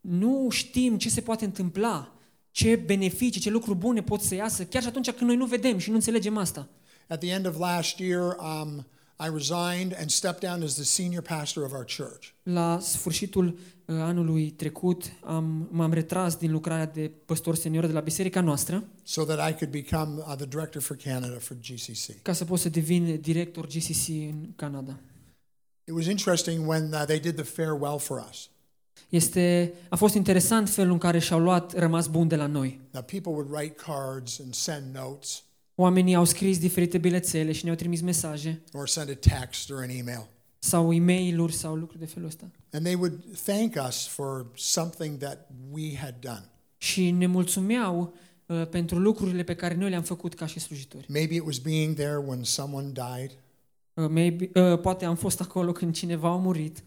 Nu știm ce se poate întâmpla, ce beneficii, ce lucruri bune pot să iasă, chiar și atunci când noi nu vedem și nu înțelegem asta. At the end of last year, um, I resigned and stepped down as the senior pastor of our church. La sfârșitul uh, anului trecut am, m-am retras din lucrarea de păstor senior de la biserica noastră so that I could become uh, the director for Canada for GCC. ca să pot să devin director GCC în Canada. It was interesting when uh, they did the farewell for us. Este, a fost interesant felul în care și-au luat rămas bun de la noi. Now, people would write cards and send notes Oamenii au scris diferite bilețele și ne-au trimis mesaje or send a text or an email. sau e mail sau lucruri de felul ăsta. And they would thank us for something that we had done. Și ne mulțumeau uh, pentru lucrurile pe care noi le-am făcut ca și slujitori. Maybe it was being there when someone died. Uh, maybe, uh, poate am fost acolo când cineva a murit.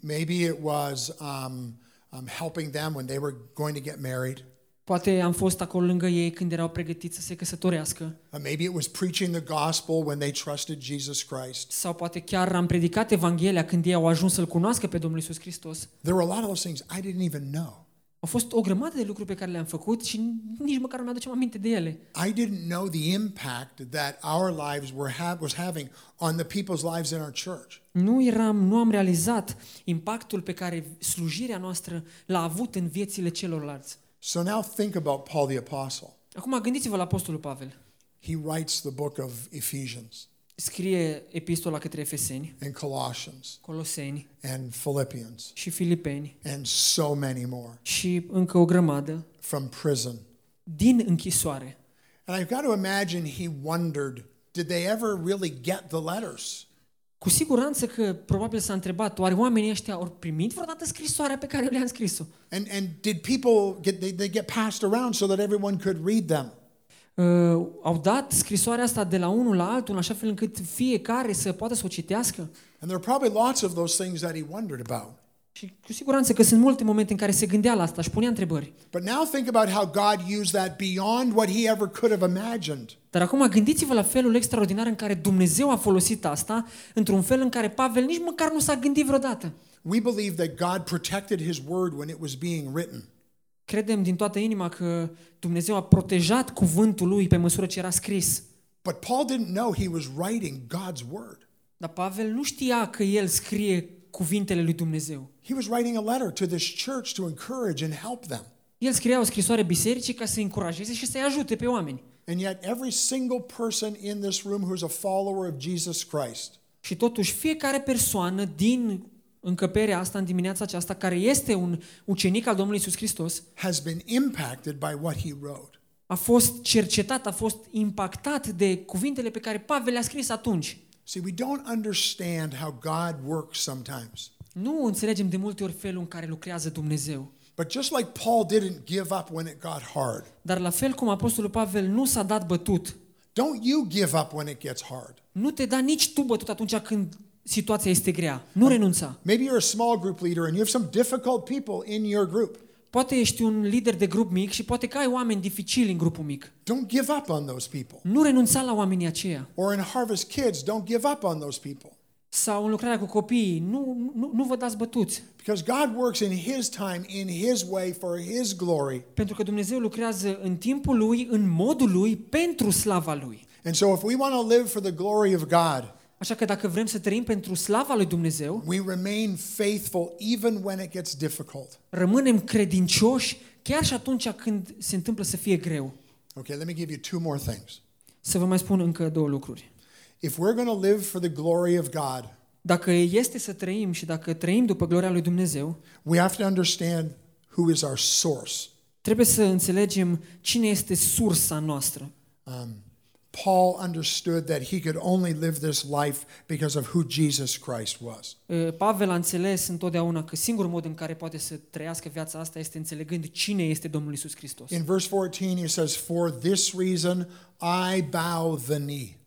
Maybe it was um, um, helping them when they were going to get married. Poate am fost acolo lângă ei când erau pregătiți să se căsătorească. Uh, maybe it was preaching the gospel when they trusted Jesus Christ. Sau poate chiar am predicat Evanghelia când ei au ajuns să-L cunoască pe Domnul Isus Hristos. There were a lot of those things I didn't even know. Au fost o grămadă de lucruri pe care le-am făcut și nici măcar nu mi-aducem aminte de ele. I didn't know the impact that our lives were ha- was having on the people's lives in our church. Nu eram, nu am realizat impactul pe care slujirea noastră l-a avut în viețile celorlalți. So now think about Paul the Apostle. Acum gândiți-vă la Apostolul Pavel. He writes the book of Ephesians. Scrie epistola către Efeseni, and Colossians Coloseni and Philippians și Filipeni and so many more și încă o grămadă from prison. din închisoare. And I've got to imagine he wondered, did they ever really get the letters? Cu siguranță că probabil s-a întrebat, oare oamenii ăștia au primit vreodată scrisoarea pe care le-am scris-o? And, and did people get, they, they get passed around so that everyone could read them? Uh, au dat scrisoarea asta de la unul la altul, în așa fel încât fiecare să poată să o citească? And there are probably lots of those things that he wondered about. Și cu siguranță că sunt multe momente în care se gândea la asta și punea întrebări. But now think about how God used that beyond what he ever could have imagined. Dar acum gândiți-vă la felul extraordinar în care Dumnezeu a folosit asta, într-un fel în care Pavel nici măcar nu s-a gândit vreodată. We believe that God protected his word when it was being written. Credem din toată inima că Dumnezeu a protejat cuvântul lui pe măsură ce era scris. But Paul didn't know he was writing God's word. Dar Pavel nu știa că el scrie cuvintele lui Dumnezeu. He was writing a letter to this church to encourage and help them. El scria o scrisoare bisericii ca să încurajeze și să-i ajute pe oameni. And yet, every single person in this room who's a follower of Jesus Christ Și totuși fiecare persoană din încăperea asta în dimineața aceasta care este un ucenic al Domnului Isus Hristos has been impacted by what he wrote. a fost cercetat, a fost impactat de cuvintele pe care Pavel le-a scris atunci. See, we don't understand how God works sometimes. Nu înțelegem de multe ori felul în care lucrează Dumnezeu. But just like Paul didn't give up when it got hard, Dar la fel cum Apostolul Pavel nu s-a dat bătut, don't you give up when it gets hard. nu te da nici tu bătut atunci când situația este grea. Nu renunța. Maybe you're a small group leader and you have some difficult people in your group. Poate ești un lider de grup mic și poate că ai oameni dificili în grupul mic. Don't give up on those people. Nu renunța la oamenii aceia. Or in Harvest Kids, don't give up on those people. Sau în lucrarea cu copiii, nu, nu, nu vă dați bătuți. Because God works in His time, in His way, for His glory. Pentru că Dumnezeu lucrează în timpul Lui, în modul Lui, pentru slava Lui. And so, if we want to live for the glory of God, Așa că dacă vrem să trăim pentru slava Lui Dumnezeu, we remain faithful even when it gets difficult. rămânem credincioși chiar și atunci când se întâmplă să fie greu. Okay, let me give you two more things. Să vă mai spun încă două lucruri. If we're going to live for the glory of God, Dacă este să trăim și dacă trăim după gloria lui Dumnezeu, we have to understand who is our source. trebuie să înțelegem cine este sursa noastră. Um, Paul understood that he could only live this life because of who Jesus Christ was. Uh, Pavel a înțeles întotdeauna că singurul mod în care poate să trăiască viața asta este înțelegând cine este Domnul Isus Hristos. In verse 14, he says, For this reason I bow the knee.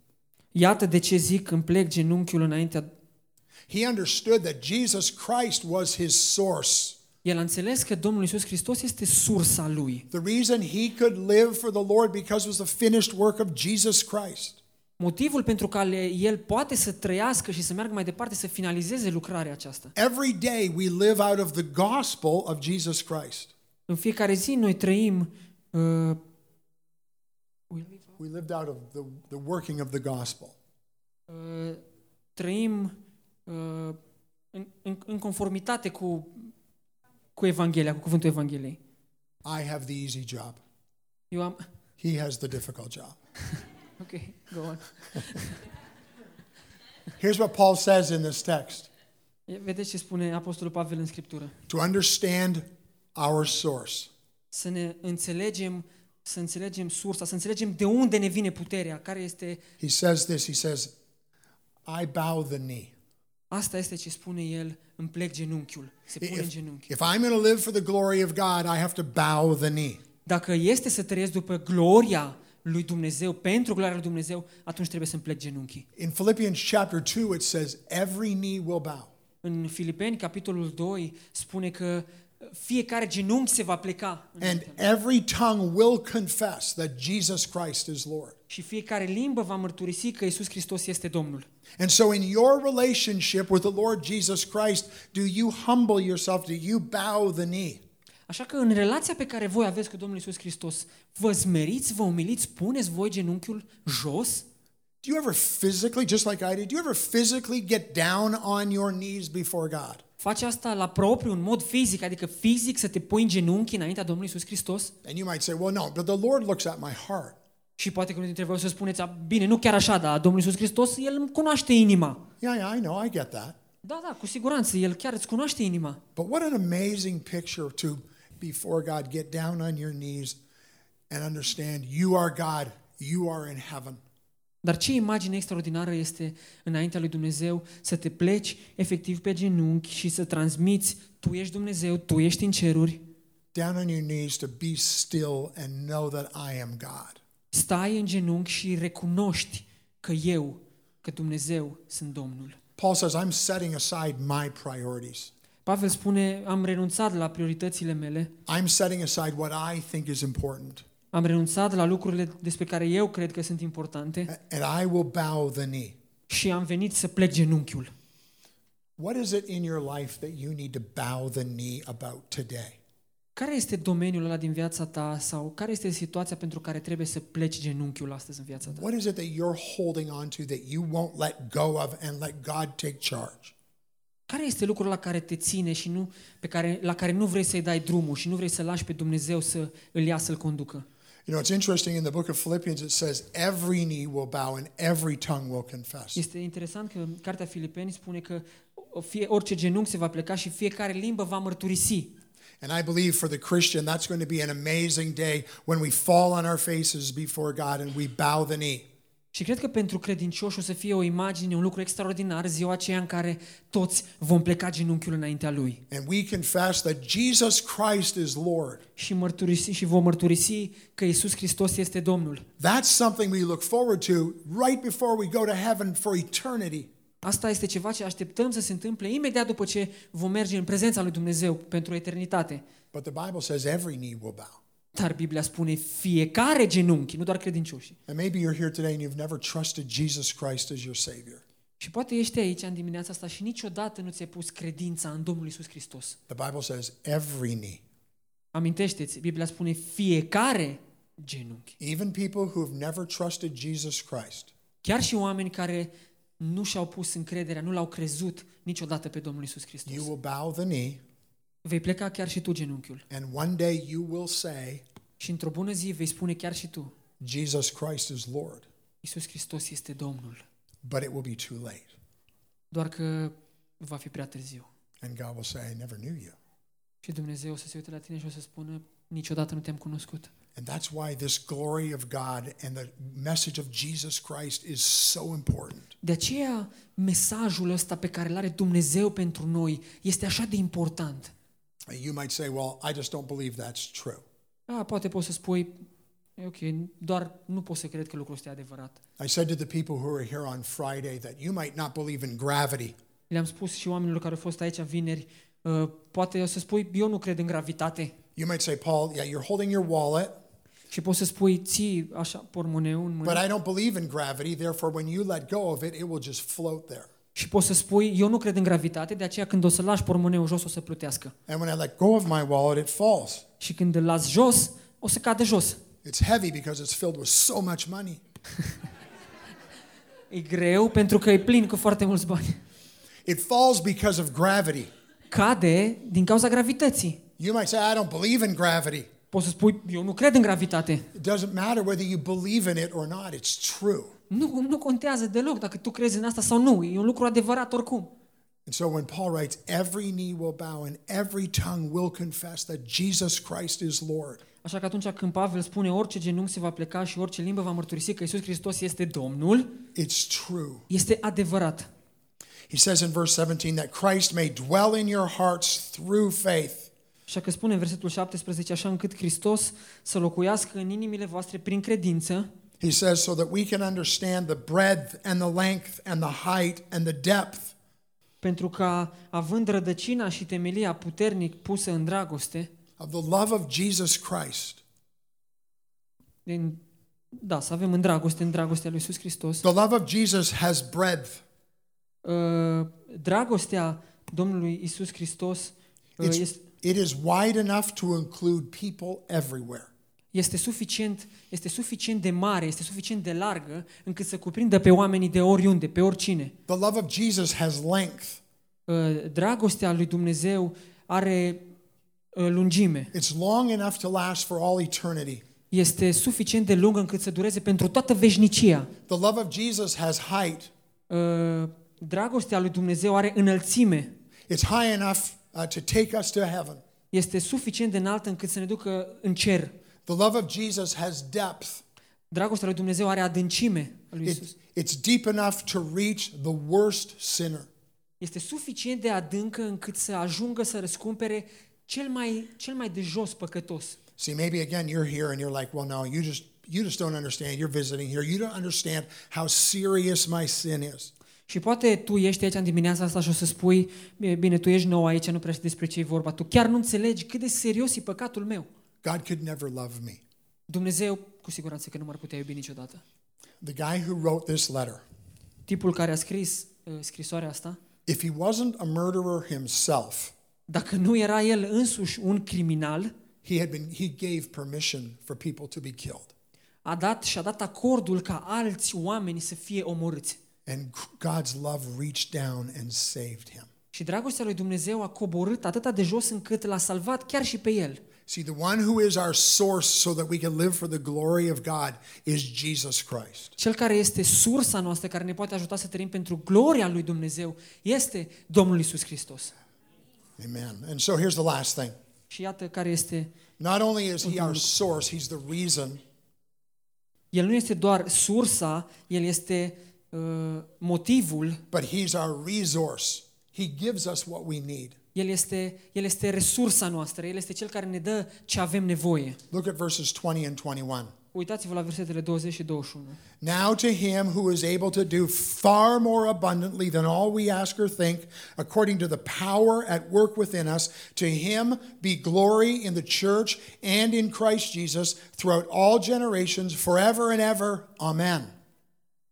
Iată de ce zic îmi plec genunchiul înaintea... He understood that Jesus Christ was his source. El a înțeles că Domnul Isus Hristos este sursa lui. The reason he could live for the Lord because it was the finished work of Jesus Christ. Motivul pentru care el poate să trăiască și să meargă mai departe, să finalizeze lucrarea aceasta. Every day we live out of the gospel of Jesus Christ. În fiecare zi noi trăim uh, We lived out of the, the working of the gospel. uh, trăim uh, în, în, în conformitate cu, cu Evanghelia, cu cuvântul Evangheliei. I have the easy job. Eu am... He has the difficult job. Ok, go on. Here's what Paul says in this text Vedeți ce spune Apostolul Pavel în Scriptură. to understand our source. Să ne înțelegem, să înțelegem sursa, să înțelegem de unde ne vine puterea, care este... He says this He says, I bow the knee. Asta este ce spune el, îmi plec genunchiul, se pune în If, genunchi. if I'm going to live for the glory of God, I have to bow the knee. Dacă este să trăiesc după gloria lui Dumnezeu, pentru gloria lui Dumnezeu, atunci trebuie să-mi plec genunchii. In Philippians chapter 2, it says, Every knee will bow. În Filipeni, capitolul 2, spune că fiecare genunchi se va pleca And înaintea lui. every tongue will confess that Jesus Christ is Lord. Și fiecare limbă va mărturisi că Isus Hristos este Domnul. And so, in your relationship with the Lord Jesus Christ, do you humble yourself? Do you bow the knee? Așa că în relația pe care voi aveți cu Domnul Isus Hristos, vă smeriți, vă umiliți, puneți voi genunchiul jos? Do you ever physically, just like I did, do you ever physically get down on your knees before God? Faci asta la propriu, în mod fizic, adică fizic să te pui în genunchi înaintea Domnului Isus Hristos? And you might say, well, no, but the Lord looks at my heart. Și poate că unul dintre voi o să spuneți, "A, bine, nu chiar așa, dar Domnul Iisus Hristos, El îmi cunoaște inima. Yeah, yeah, I know, I get that. Da, da, cu siguranță, El chiar îți cunoaște inima. But what an amazing picture to, before God, get down on your knees and understand you are God, you are in heaven. Dar ce imagine extraordinară este înaintea lui Dumnezeu să te pleci efectiv pe genunchi și să transmiți, tu ești Dumnezeu, tu ești în ceruri, Down on your knees to be still and know that I am God. Stai în genunchi și recunoști că eu, că Dumnezeu sunt Domnul. Paul says, I'm setting aside my priorities. Pavel spune, am renunțat la prioritățile mele, I'm setting aside what I think is important, am renunțat la lucrurile despre care eu cred că sunt importante and I will bow the knee. și am venit să plec genunchiul. What is it in your life that you need to bow the knee about today? Care este domeniul ăla din viața ta sau care este situația pentru care trebuie să pleci genunchiul astăzi în viața ta? What is it that you're holding on to that you won't let go of and let God take charge? Care este lucrul la care te ține și nu, pe care, la care nu vrei să-i dai drumul și nu vrei să lași pe Dumnezeu să îl ia să-l conducă? You know, it's interesting in the book of Philippians, it says, every knee will bow and every tongue will confess. Este interesant că cartea Filipeni spune că o- fie, orice genunchi se va pleca și fiecare limbă va mărturisi. And I believe for the Christian, that's going to be an amazing day when we fall on our faces before God and we bow the knee. Și cred că pentru credincioși o să fie o imagine, un lucru extraordinar, ziua aceea în care toți vom pleca genunchiul înaintea Lui. And we confess that Jesus Christ is Lord. Și, mărturisi, și vom mărturisi că Isus Hristos este Domnul. That's something we look forward to right before we go to heaven for eternity. Asta este ceva ce așteptăm să se întâmple imediat după ce vom merge în prezența lui Dumnezeu pentru eternitate. But the Bible says every knee will bow. Dar Biblia spune fiecare genunchi, nu doar credincioșii. And maybe you're here today and you've never trusted Jesus Christ as your Savior. Și poate ești aici în dimineața asta și niciodată nu ți-ai pus credința în Domnul Isus Hristos. The Bible says every knee. Amintește-ți, Biblia spune fiecare genunchi. Even people who have never trusted Jesus Christ, Chiar și oameni care nu și-au pus încrederea, nu l-au crezut niciodată pe Domnul Isus Hristos. you will bow the knee, Vei pleca chiar și tu genunchiul. and one day you will say, Și într-o bună zi vei spune chiar și tu, Jesus Christ is Lord. Isus Hristos este Domnul. But it will be too late. Doar că va fi prea târziu. And God will say, I never knew you. Și Dumnezeu o să se uite la tine și o să spună, niciodată nu te-am cunoscut. And that's why this glory of God and the message of Jesus Christ is so important. De aceea, mesajul ăsta pe care îl are Dumnezeu pentru noi este așa de important. You might say, Well, I just don't believe that's true. A, poate poți să spui, "E ok, doar nu pot să cred că lucrul ăsta e adevărat. I said to the people who were here on Friday that you might not believe in gravity. Le-am spus și oamenilor care au fost aici vineri, uh, poate o să spui, eu nu cred în gravitate. You might say, Paul, yeah, you're holding your wallet, Și poți să spui, ții așa pormoneul în but mână. I don't believe in gravity. Therefore, when you let go of it, it will just float there. Și poți să spui, eu nu cred în gravitate, de aceea când o să lași pormoneul jos, o să plutească. And when I let go of my wallet, it falls. Și când îl las jos, o să cadă jos. It's heavy because it's filled with so much money. E greu pentru că e plin cu foarte mulți bani. It falls because of gravity. Cade din cauza gravității. You might say, I don't believe in gravity. Poți să spui, eu nu cred în gravitate. It doesn't matter whether you believe in it or not, it's true. Nu, nu contează deloc dacă tu crezi în asta sau nu. E un lucru adevărat oricum. And so when Paul writes, every knee will bow and every tongue will confess that Jesus Christ is Lord, Așa că atunci când Pavel spune orice genunchi se va pleca și orice limbă va mărturisi că Isus Hristos este Domnul, it's true. este adevărat. He says in verse 17 that Christ may dwell in your hearts through faith. Așa că spune în versetul 17, așa încât Hristos să locuiască în inimile voastre prin credință, He says, so that we can understand the breadth and the length and the height and the depth. Pentru ca, având rădăcina și temelia puternic pusă în dragoste, of the love of Jesus Christ, în, da, să avem în dragoste, în dragostea lui Isus Hristos, the love of Jesus has breadth. uh, dragostea Domnului Isus Hristos uh, It's, este, it is wide enough to include people everywhere. este suficient, este suficient de mare, este suficient de largă, încât să cuprindă pe oamenii de oriunde, pe oricine. The love of Jesus has length. Uh, Dragostea lui Dumnezeu are uh, lungime, It's long enough to last for all eternity. este suficient de lungă încât să dureze pentru toată veșnicia. The love of Jesus has height. Uh, Dragostea lui Dumnezeu are înălțime. It's high enough uh, to take us to heaven. Este suficient de înaltă încât să ne ducă în cer. The love of Jesus has depth. Dragostea lui Dumnezeu are adâncime. a lui Isus. It's, it's deep enough to reach the worst sinner. Este suficient de adâncă încât să ajungă să răscumpere cel mai, cel mai de jos păcătos. See, maybe again you're here and you're like, well, no, you just you just don't understand. You're visiting here. You don't understand how serious my sin is. Și poate tu ești aici în dimineața asta și o să spui, "Bine, bine, tu ești nou aici, nu prea știi despre ce e vorba. Tu chiar nu înțelegi cât de serios e păcatul meu. God could never love me. Dumnezeu, cu siguranță că nu m-ar putea iubi niciodată. The guy who wrote this letter, Tipul care a scris uh, scrisoarea asta, if he wasn't a murderer himself, dacă nu era el însuși un criminal, he had been he gave permission for people to be killed. a dat și a dat acordul ca alți oameni să fie omorâți. And God's love reached down and saved him. Și dragostea lui Dumnezeu a coborât atât de jos încât l-a salvat chiar și pe el. See, the one who is our source so that we can live for the glory of God is Jesus Christ. Cel care este sursa noastră, care ne poate ajuta să trăim pentru gloria lui Dumnezeu, este Domnul Isus Hristos. Amen. And so here's the last thing. Și iată care este, Not only is he our source, he's the reason el nu este doar sursa, el este uh, Uh, motivul, but he's our resource. He gives us what we need. el este, el este resursa noastră, el este cel care ne dă ce avem nevoie. Look at verses 20 and 21. Uitați-vă la versetele 20 și 21. Now to him who is able to do far more abundantly than all we ask or think, according to the power at work within us, to him be glory in the church and in Christ Jesus throughout all generations, forever and ever. Amen.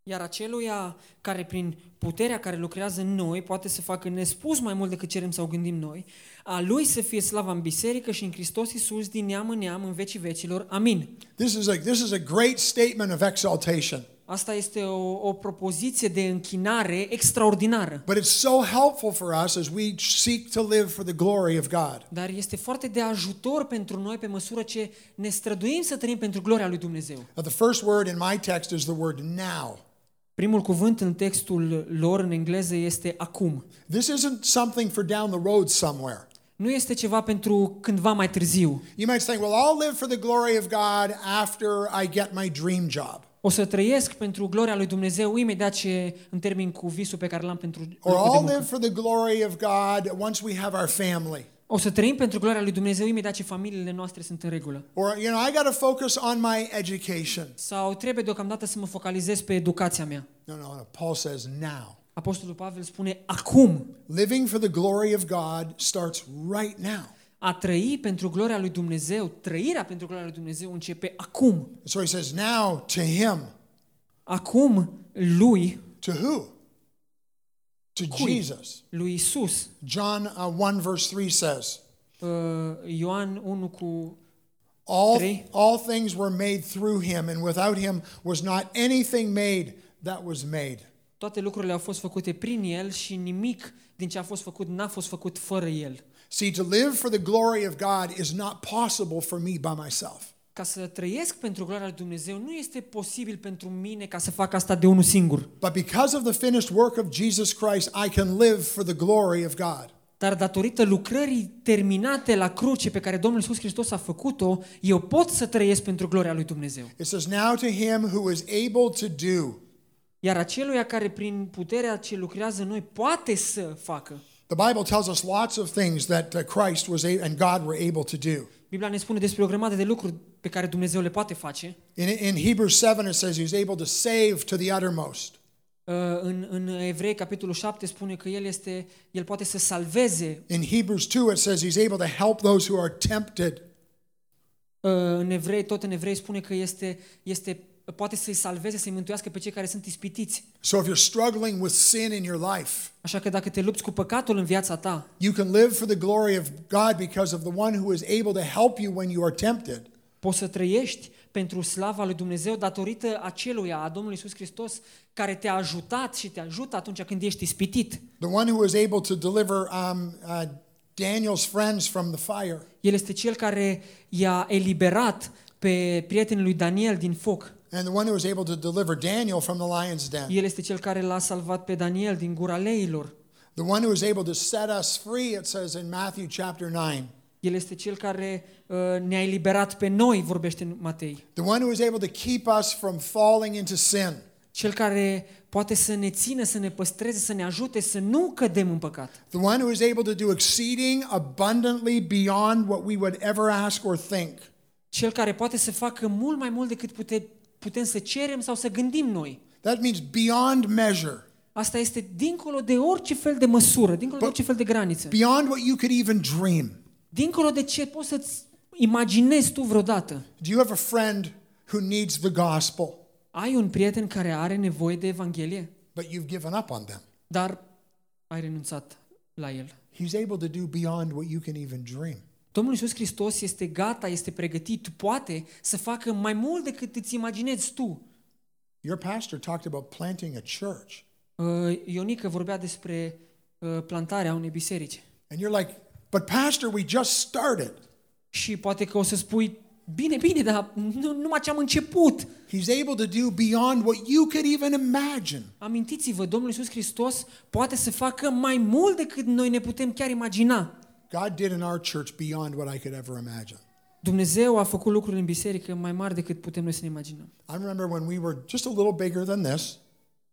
Iar aceluia care prin puterea care lucrează în noi poate să facă nespus mai mult decât cerem sau gândim noi, a lui să fie slava în biserică și în Hristos Iisus din neam în neam în vecii vecilor. Amin. This is a, this is a great statement of exaltation. Asta este o, o propoziție de închinare extraordinară. But it's so helpful for us as we seek to live for the glory of God. Dar este foarte de ajutor pentru noi pe măsură ce ne străduim să trăim pentru gloria lui Dumnezeu. Now, the first word in my text is the word now. Primul cuvânt în textul lor în engleză este acum. This isn't something for down the road somewhere. Nu este ceva pentru cândva mai târziu. You might think, well, I'll live for the glory of God after I get my dream job. O să trăiesc pentru gloria lui Dumnezeu imediat ce îmi termin cu visul pe care l-am pentru Or locul de I'll muncă. live for the glory of God once we have our family. O să trăim pentru gloria lui Dumnezeu imediat ce familiile noastre sunt în regulă. Or, you know, I got to focus on my education. Sau trebuie deocamdată să mă focalizez pe educația mea. No, no, no. Paul says now. Apostolul Pavel spune acum. Living for the glory of God starts right now. A trăi pentru gloria lui Dumnezeu, trăirea pentru gloria lui Dumnezeu începe acum. So he says, now to him. Acum lui, To who? To Cui? Jesus. lui Isus. John uh, 1 verse 3 says, Uh, Ioan 1 cu all, Three. all things were made through him, and without him was not anything made that was made. toate lucrurile au fost făcute prin el și nimic din ce a fost făcut n-a fost făcut fără el. See, to live for the glory of God is not possible for me by myself. Ca să trăiesc pentru gloria lui Dumnezeu nu este posibil pentru mine ca să fac asta de unul singur. But because of the finished work of Jesus Christ, I can live for the glory of God. Dar datorită lucrării terminate la cruce pe care Domnul Iisus Hristos a făcut-o, eu pot să trăiesc pentru gloria lui Dumnezeu. It says, Now to him who is able to do. Iar aceluia care prin puterea ce lucrează în noi poate să facă. The Bible tells us lots of things that uh, Christ was a- and God were able to do. Biblia ne spune despre o grămadă de lucruri pe care Dumnezeu le poate face. In, in Hebrews 7, it says he's able to save to the uttermost. Uh, În, în Evrei, capitolul 7, spune că El, este, El poate să salveze. In Hebrews 2, it says he's able to help those who are tempted. Uh, În Evrei, tot în Evrei spune că este, este, poate să-i salveze, să-i mântuiască pe cei care sunt ispitiți. So if you're struggling with sin in your life, Așa că dacă te lupți cu păcatul în viața ta, you can live for the glory of God because of the one who is able to help you when you are tempted. poți să trăiești pentru slava lui Dumnezeu datorită aceluia, a Domnului Iisus Hristos, care te-a ajutat și te ajută atunci când ești ispitit. The one who was able to deliver um, uh, Daniel's friends from the fire. El este cel care i-a eliberat pe prietenul lui Daniel din foc. And the one who was able to deliver Daniel from the lion's den, El este cel care l-a salvat pe Daniel din gura leilor. the one who was able to set us free, it says in Matthew chapter 9, El este cel care uh, ne-a eliberat pe noi, vorbește în Matei. the one who was able to keep us from falling into sin. Cel care poate să ne țină, să ne păstreze, să ne ajute să nu cădem în păcat. The one who is able to do exceeding abundantly beyond what we would ever ask or think. Cel care poate să facă mult mai mult decât pute, putem să cerem sau să gândim noi. That means beyond measure, Asta este dincolo de orice fel de măsură, dincolo de orice fel de graniță. beyond what you could even dream. Dincolo de ce poți să-ți imaginezi tu vreodată. Do you have a friend who needs the gospel, Ai un prieten care are nevoie de Evanghelie, but you've given up on them? dar ai renunțat la el. He's able to do beyond what you can even dream. Domnul Iisus Hristos este gata, este pregătit, poate să facă mai mult decât îți imaginezi tu. Your pastor talked about planting a church, Uh, Ionică vorbea despre uh, plantarea unei biserici. and you're like, but pastor, we just started. Și poate că o să spui, bine, bine, dar nu, numai ce am început. He's able to do beyond what you could even imagine. Amintiți-vă, Domnul Iisus Hristos poate să facă mai mult decât noi ne putem chiar imagina. God did in our church beyond what I could ever imagine. Dumnezeu a făcut lucruri în biserică mai mari decât putem noi să ne imaginăm. I remember when we were just a little bigger than this,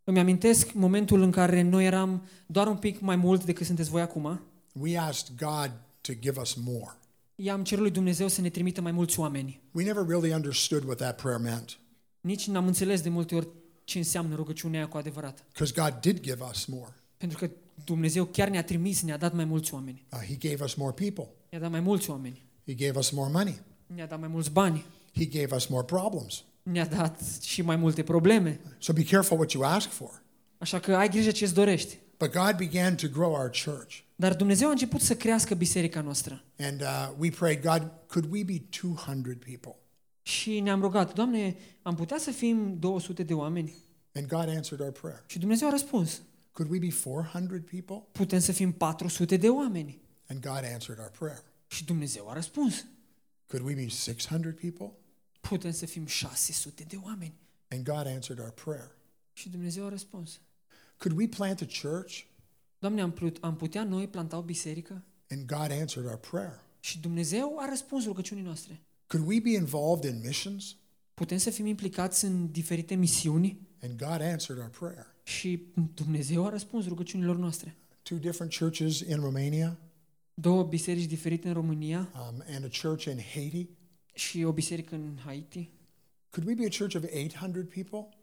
Îmi amintesc momentul în care noi eram doar un pic mai mult decât sunteți voi acum. we asked God to give us more. I-am cerut lui Dumnezeu să ne trimită mai mulți oameni. We never really understood what that prayer meant Nici n-am înțeles de multe ori ce înseamnă rugăciunea aia cu adevărat. because God did give us more. Pentru că Dumnezeu chiar ne-a trimis, ne-a dat mai mulți oameni. Uh, he gave us more people. Ne-a dat mai mulți oameni. He gave us more money. Ne-a dat mai mulți bani. He gave us more problems. Ne-a dat și mai multe probleme. So be careful what you ask for. Așa că ai grijă ce îți dorești. But God began to grow our church. Dar Dumnezeu a început să crească biserica noastră. And uh, we prayed, God, could we be 200 people? Și ne-am rugat, Doamne, am putea să fim 200 de oameni? And God answered our prayer. Și Dumnezeu a răspuns, Could we be 400 people? putem să fim 400 de oameni. And God answered our prayer. Și Dumnezeu a răspuns, Could we be 600 people? putem să fim 600 de oameni. And God answered our prayer. Și Dumnezeu a răspuns, Could we plant a church? Doamne, am, plut, am putea noi planta o biserică? And God answered our prayer. Și Dumnezeu a răspuns rugăciunii noastre. Could we be involved in missions? Putem să fim implicați în diferite misiuni? And God answered our prayer. Și Dumnezeu a răspuns rugăciunilor noastre. Two different churches in Romania Două biserici diferite în România um, and a church in Haiti. și o biserică în Haiti. Could we be a church of 800 people?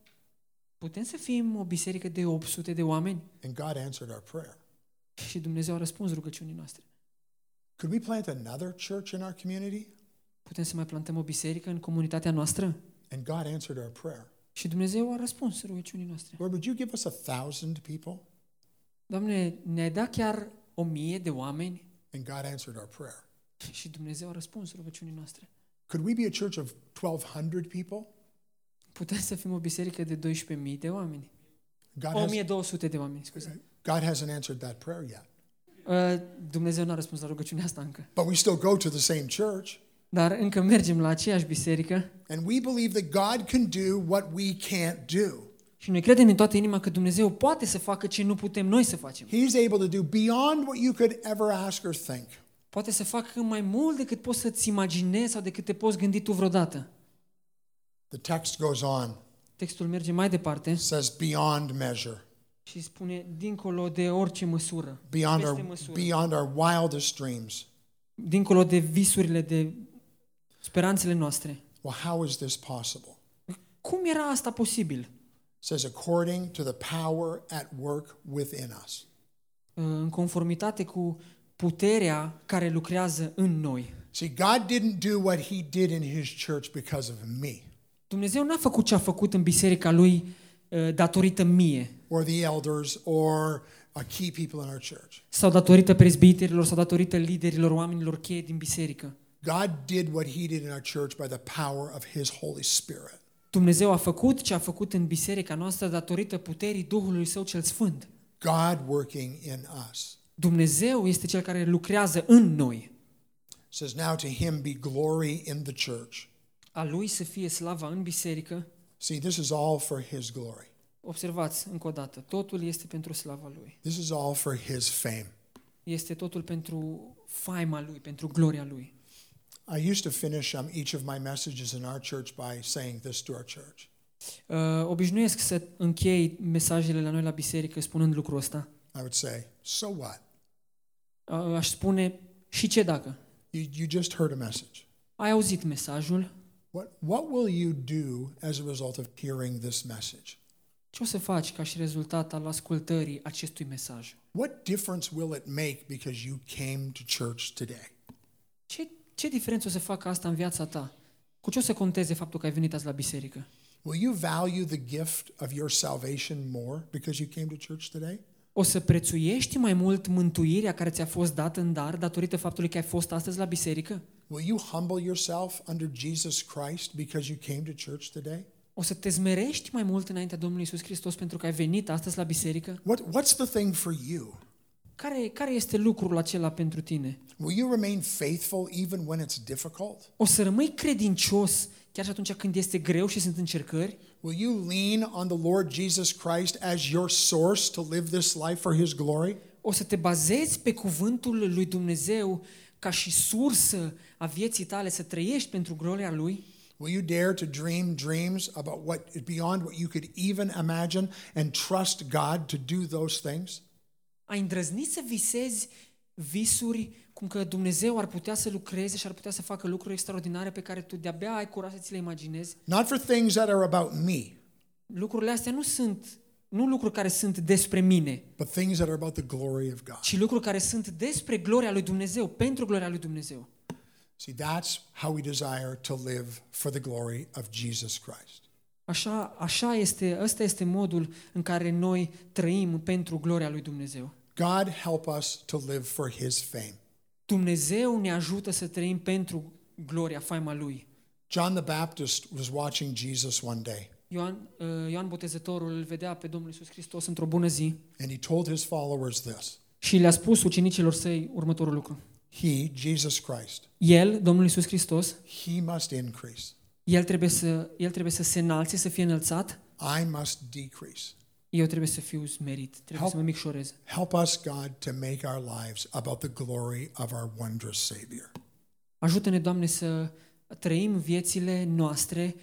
Putem să fim o biserică de 800 de oameni? And God answered our prayer. Și Dumnezeu a răspuns rugăciunii noastre. Could we plant another church in our community? Putem să mai plantăm o biserică în comunitatea noastră? And God answered our prayer. Și Dumnezeu a răspuns rugăciunii noastre. Lord, would you give us a thousand people? Doamne, ne-ai dat chiar o mie de oameni? And God answered our prayer. Și Dumnezeu a răspuns rugăciunii noastre. Could we be a church of 1,200 people? Putem să fim o biserică de 12.000 de oameni. God, has, 1200 de oameni, scuze. God hasn't answered that prayer yet. Uh, Dumnezeu nu a răspuns la rugăciunea asta încă. But we still go to the same church. Dar încă mergem la aceeași biserică And we believe that God can do what we can't do. și noi credem din toată inima că Dumnezeu poate să facă ce nu putem noi să facem. He's able to do beyond what you could ever ask or think. Poate să facă mai mult decât poți să-ți imaginezi sau decât te poți gândi tu vreodată. The text goes on, Textul merge mai departe says beyond measure, și spune dincolo de orice măsură, beyond peste our, măsură, beyond our wildest dreams. dincolo de visurile, de speranțele noastre. Well, how is this possible? Cum era asta posibil? It says, according to the power at work within us. În conformitate cu puterea care lucrează în noi. See, God didn't do what he did in his church because of me Dumnezeu n-a făcut ce a făcut în biserica lui uh, datorită mie or the elders or uh, key people in our church. sau datorită prezbiterilor sau datorită liderilor, oamenilor cheie din biserică. God did what he did in our church by the power of his Holy Spirit. Dumnezeu a făcut ce a făcut în biserica noastră datorită puterii Duhului Său cel Sfânt. God working in us. Dumnezeu este cel care lucrează în noi. It says, now to him be glory in the church a lui să fie slava în biserică, See, this is all for His glory. observați încă o dată, totul este pentru slava lui. This is all for His fame. Este totul pentru faima lui, pentru gloria lui. I used to finish um, each of my messages in our church by saying this to our church. Uh, obișnuiesc să închei mesajele la noi la biserică spunând lucrul ăsta. I would say, So what? Uh, aș spune, și ce dacă? You, you just heard a message. Ai auzit mesajul, What, what will you do as a result of hearing this message? ce o să faci ca și rezultat al ascultării acestui mesaj? What difference will it make because you came to church today? Ce, ce diferență o să facă asta în viața ta? Cu ce o să conteze faptul că ai venit azi la biserică? Will you value the gift of your salvation more because you came to church today? O să prețuiești mai mult mântuirea care ți-a fost dată în dar datorită faptului că ai fost astăzi la biserică? Will you humble yourself under Jesus Christ because you came to church today? O să te zmerești mai mult înaintea Domnului Isus Hristos pentru că ai venit astăzi la biserică? What, what's the thing for you? Care, care este lucrul acela pentru tine? Will you remain faithful even when it's difficult? O să rămâi credincios chiar și atunci când este greu și sunt încercări? Will you lean on the Lord Jesus Christ as your source to live this life for His glory? O să te bazezi pe cuvântul lui Dumnezeu ca și sursă a vieții tale să trăiești pentru gloria lui? Will you dare to dream dreams about what beyond what you could even imagine and trust God to do those things? Ai îndrăznit să visezi visuri cum că Dumnezeu ar putea să lucreze și ar putea să facă lucruri extraordinare pe care tu de-abia ai curaj să ți le imaginezi? Not for things that are about me, Lucrurile astea nu sunt nu lucruri care sunt despre mine, but things that are about the glory of God. ci lucruri care sunt despre gloria lui Dumnezeu, pentru gloria lui Dumnezeu. See, that's how we desire to live for the glory of Jesus Christ. Așa, așa este, ăsta este modul în care noi trăim pentru gloria lui Dumnezeu. God help us to live for His fame. Dumnezeu ne ajută să trăim pentru gloria, faima lui. John the Baptist was watching Jesus one day, Ioan, uh, Ioan Botezătorul îl vedea pe Domnul Isus Hristos într-o bună zi and he told his followers this și le-a spus ucenicilor săi următorul lucru. He, Jesus Christ, El, Domnul Isus Hristos, He must increase, el trebuie să, el trebuie să se înalțe, să fie înălțat, I must decrease. Eu trebuie să fiu smerit, trebuie Help. să mă micșorez. Help us, God, to make our lives about the glory of our wondrous Savior. Ajută-ne, Doamne, să trăim viețile noastre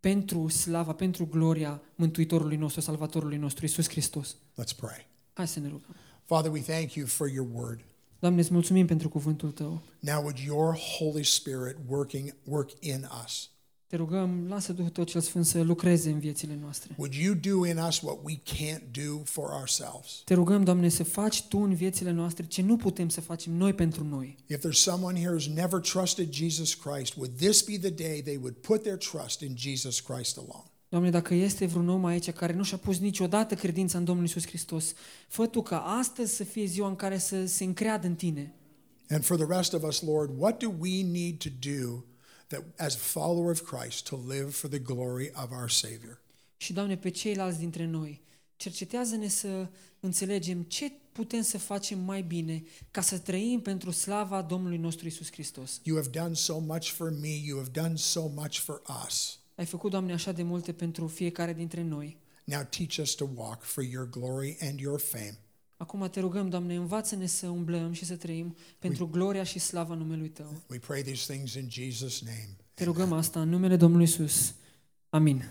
pentru slava, pentru gloria Mântuitorului nostru, Salvatorului nostru, Isus Hristos. Let's pray. Hai să ne rugăm. Father, we thank you for your word. Doamne, îți mulțumim pentru cuvântul Tău. Now, would your Holy Spirit working work in us? Te rugăm, lasă Duhul Tău cel Sfânt să lucreze în viețile noastre. Would you do in us what we can't do for ourselves? Te rugăm, Doamne, să faci Tu în viețile noastre ce nu putem să facem noi pentru noi. If there's someone here who's never trusted Jesus Christ, would this be the day they would put their trust in Jesus Christ alone? Doamne, dacă este vreun om aici care nu și-a pus niciodată credința în Domnul Isus Hristos, fă Tu ca astăzi să fie ziua în care să se încreadă în Tine. And for the rest of us, Lord, what do we need to do that as a follower of Christ to live for the glory of our Savior? Și, Doamne, pe ceilalți dintre noi, cercetează-ne să înțelegem ce putem să facem mai bine ca să trăim pentru slava Domnului nostru Isus Hristos. You have done so much for me, you have done so much for us. Ai făcut, Doamne, așa de multe pentru fiecare dintre noi. Now teach us to walk for your glory and your fame. Acum te rugăm, Doamne, învață-ne să umblăm și să trăim pentru gloria și slava numelui Tău. We pray these things in Jesus' name. Te rugăm asta în numele Domnului Isus. Amin.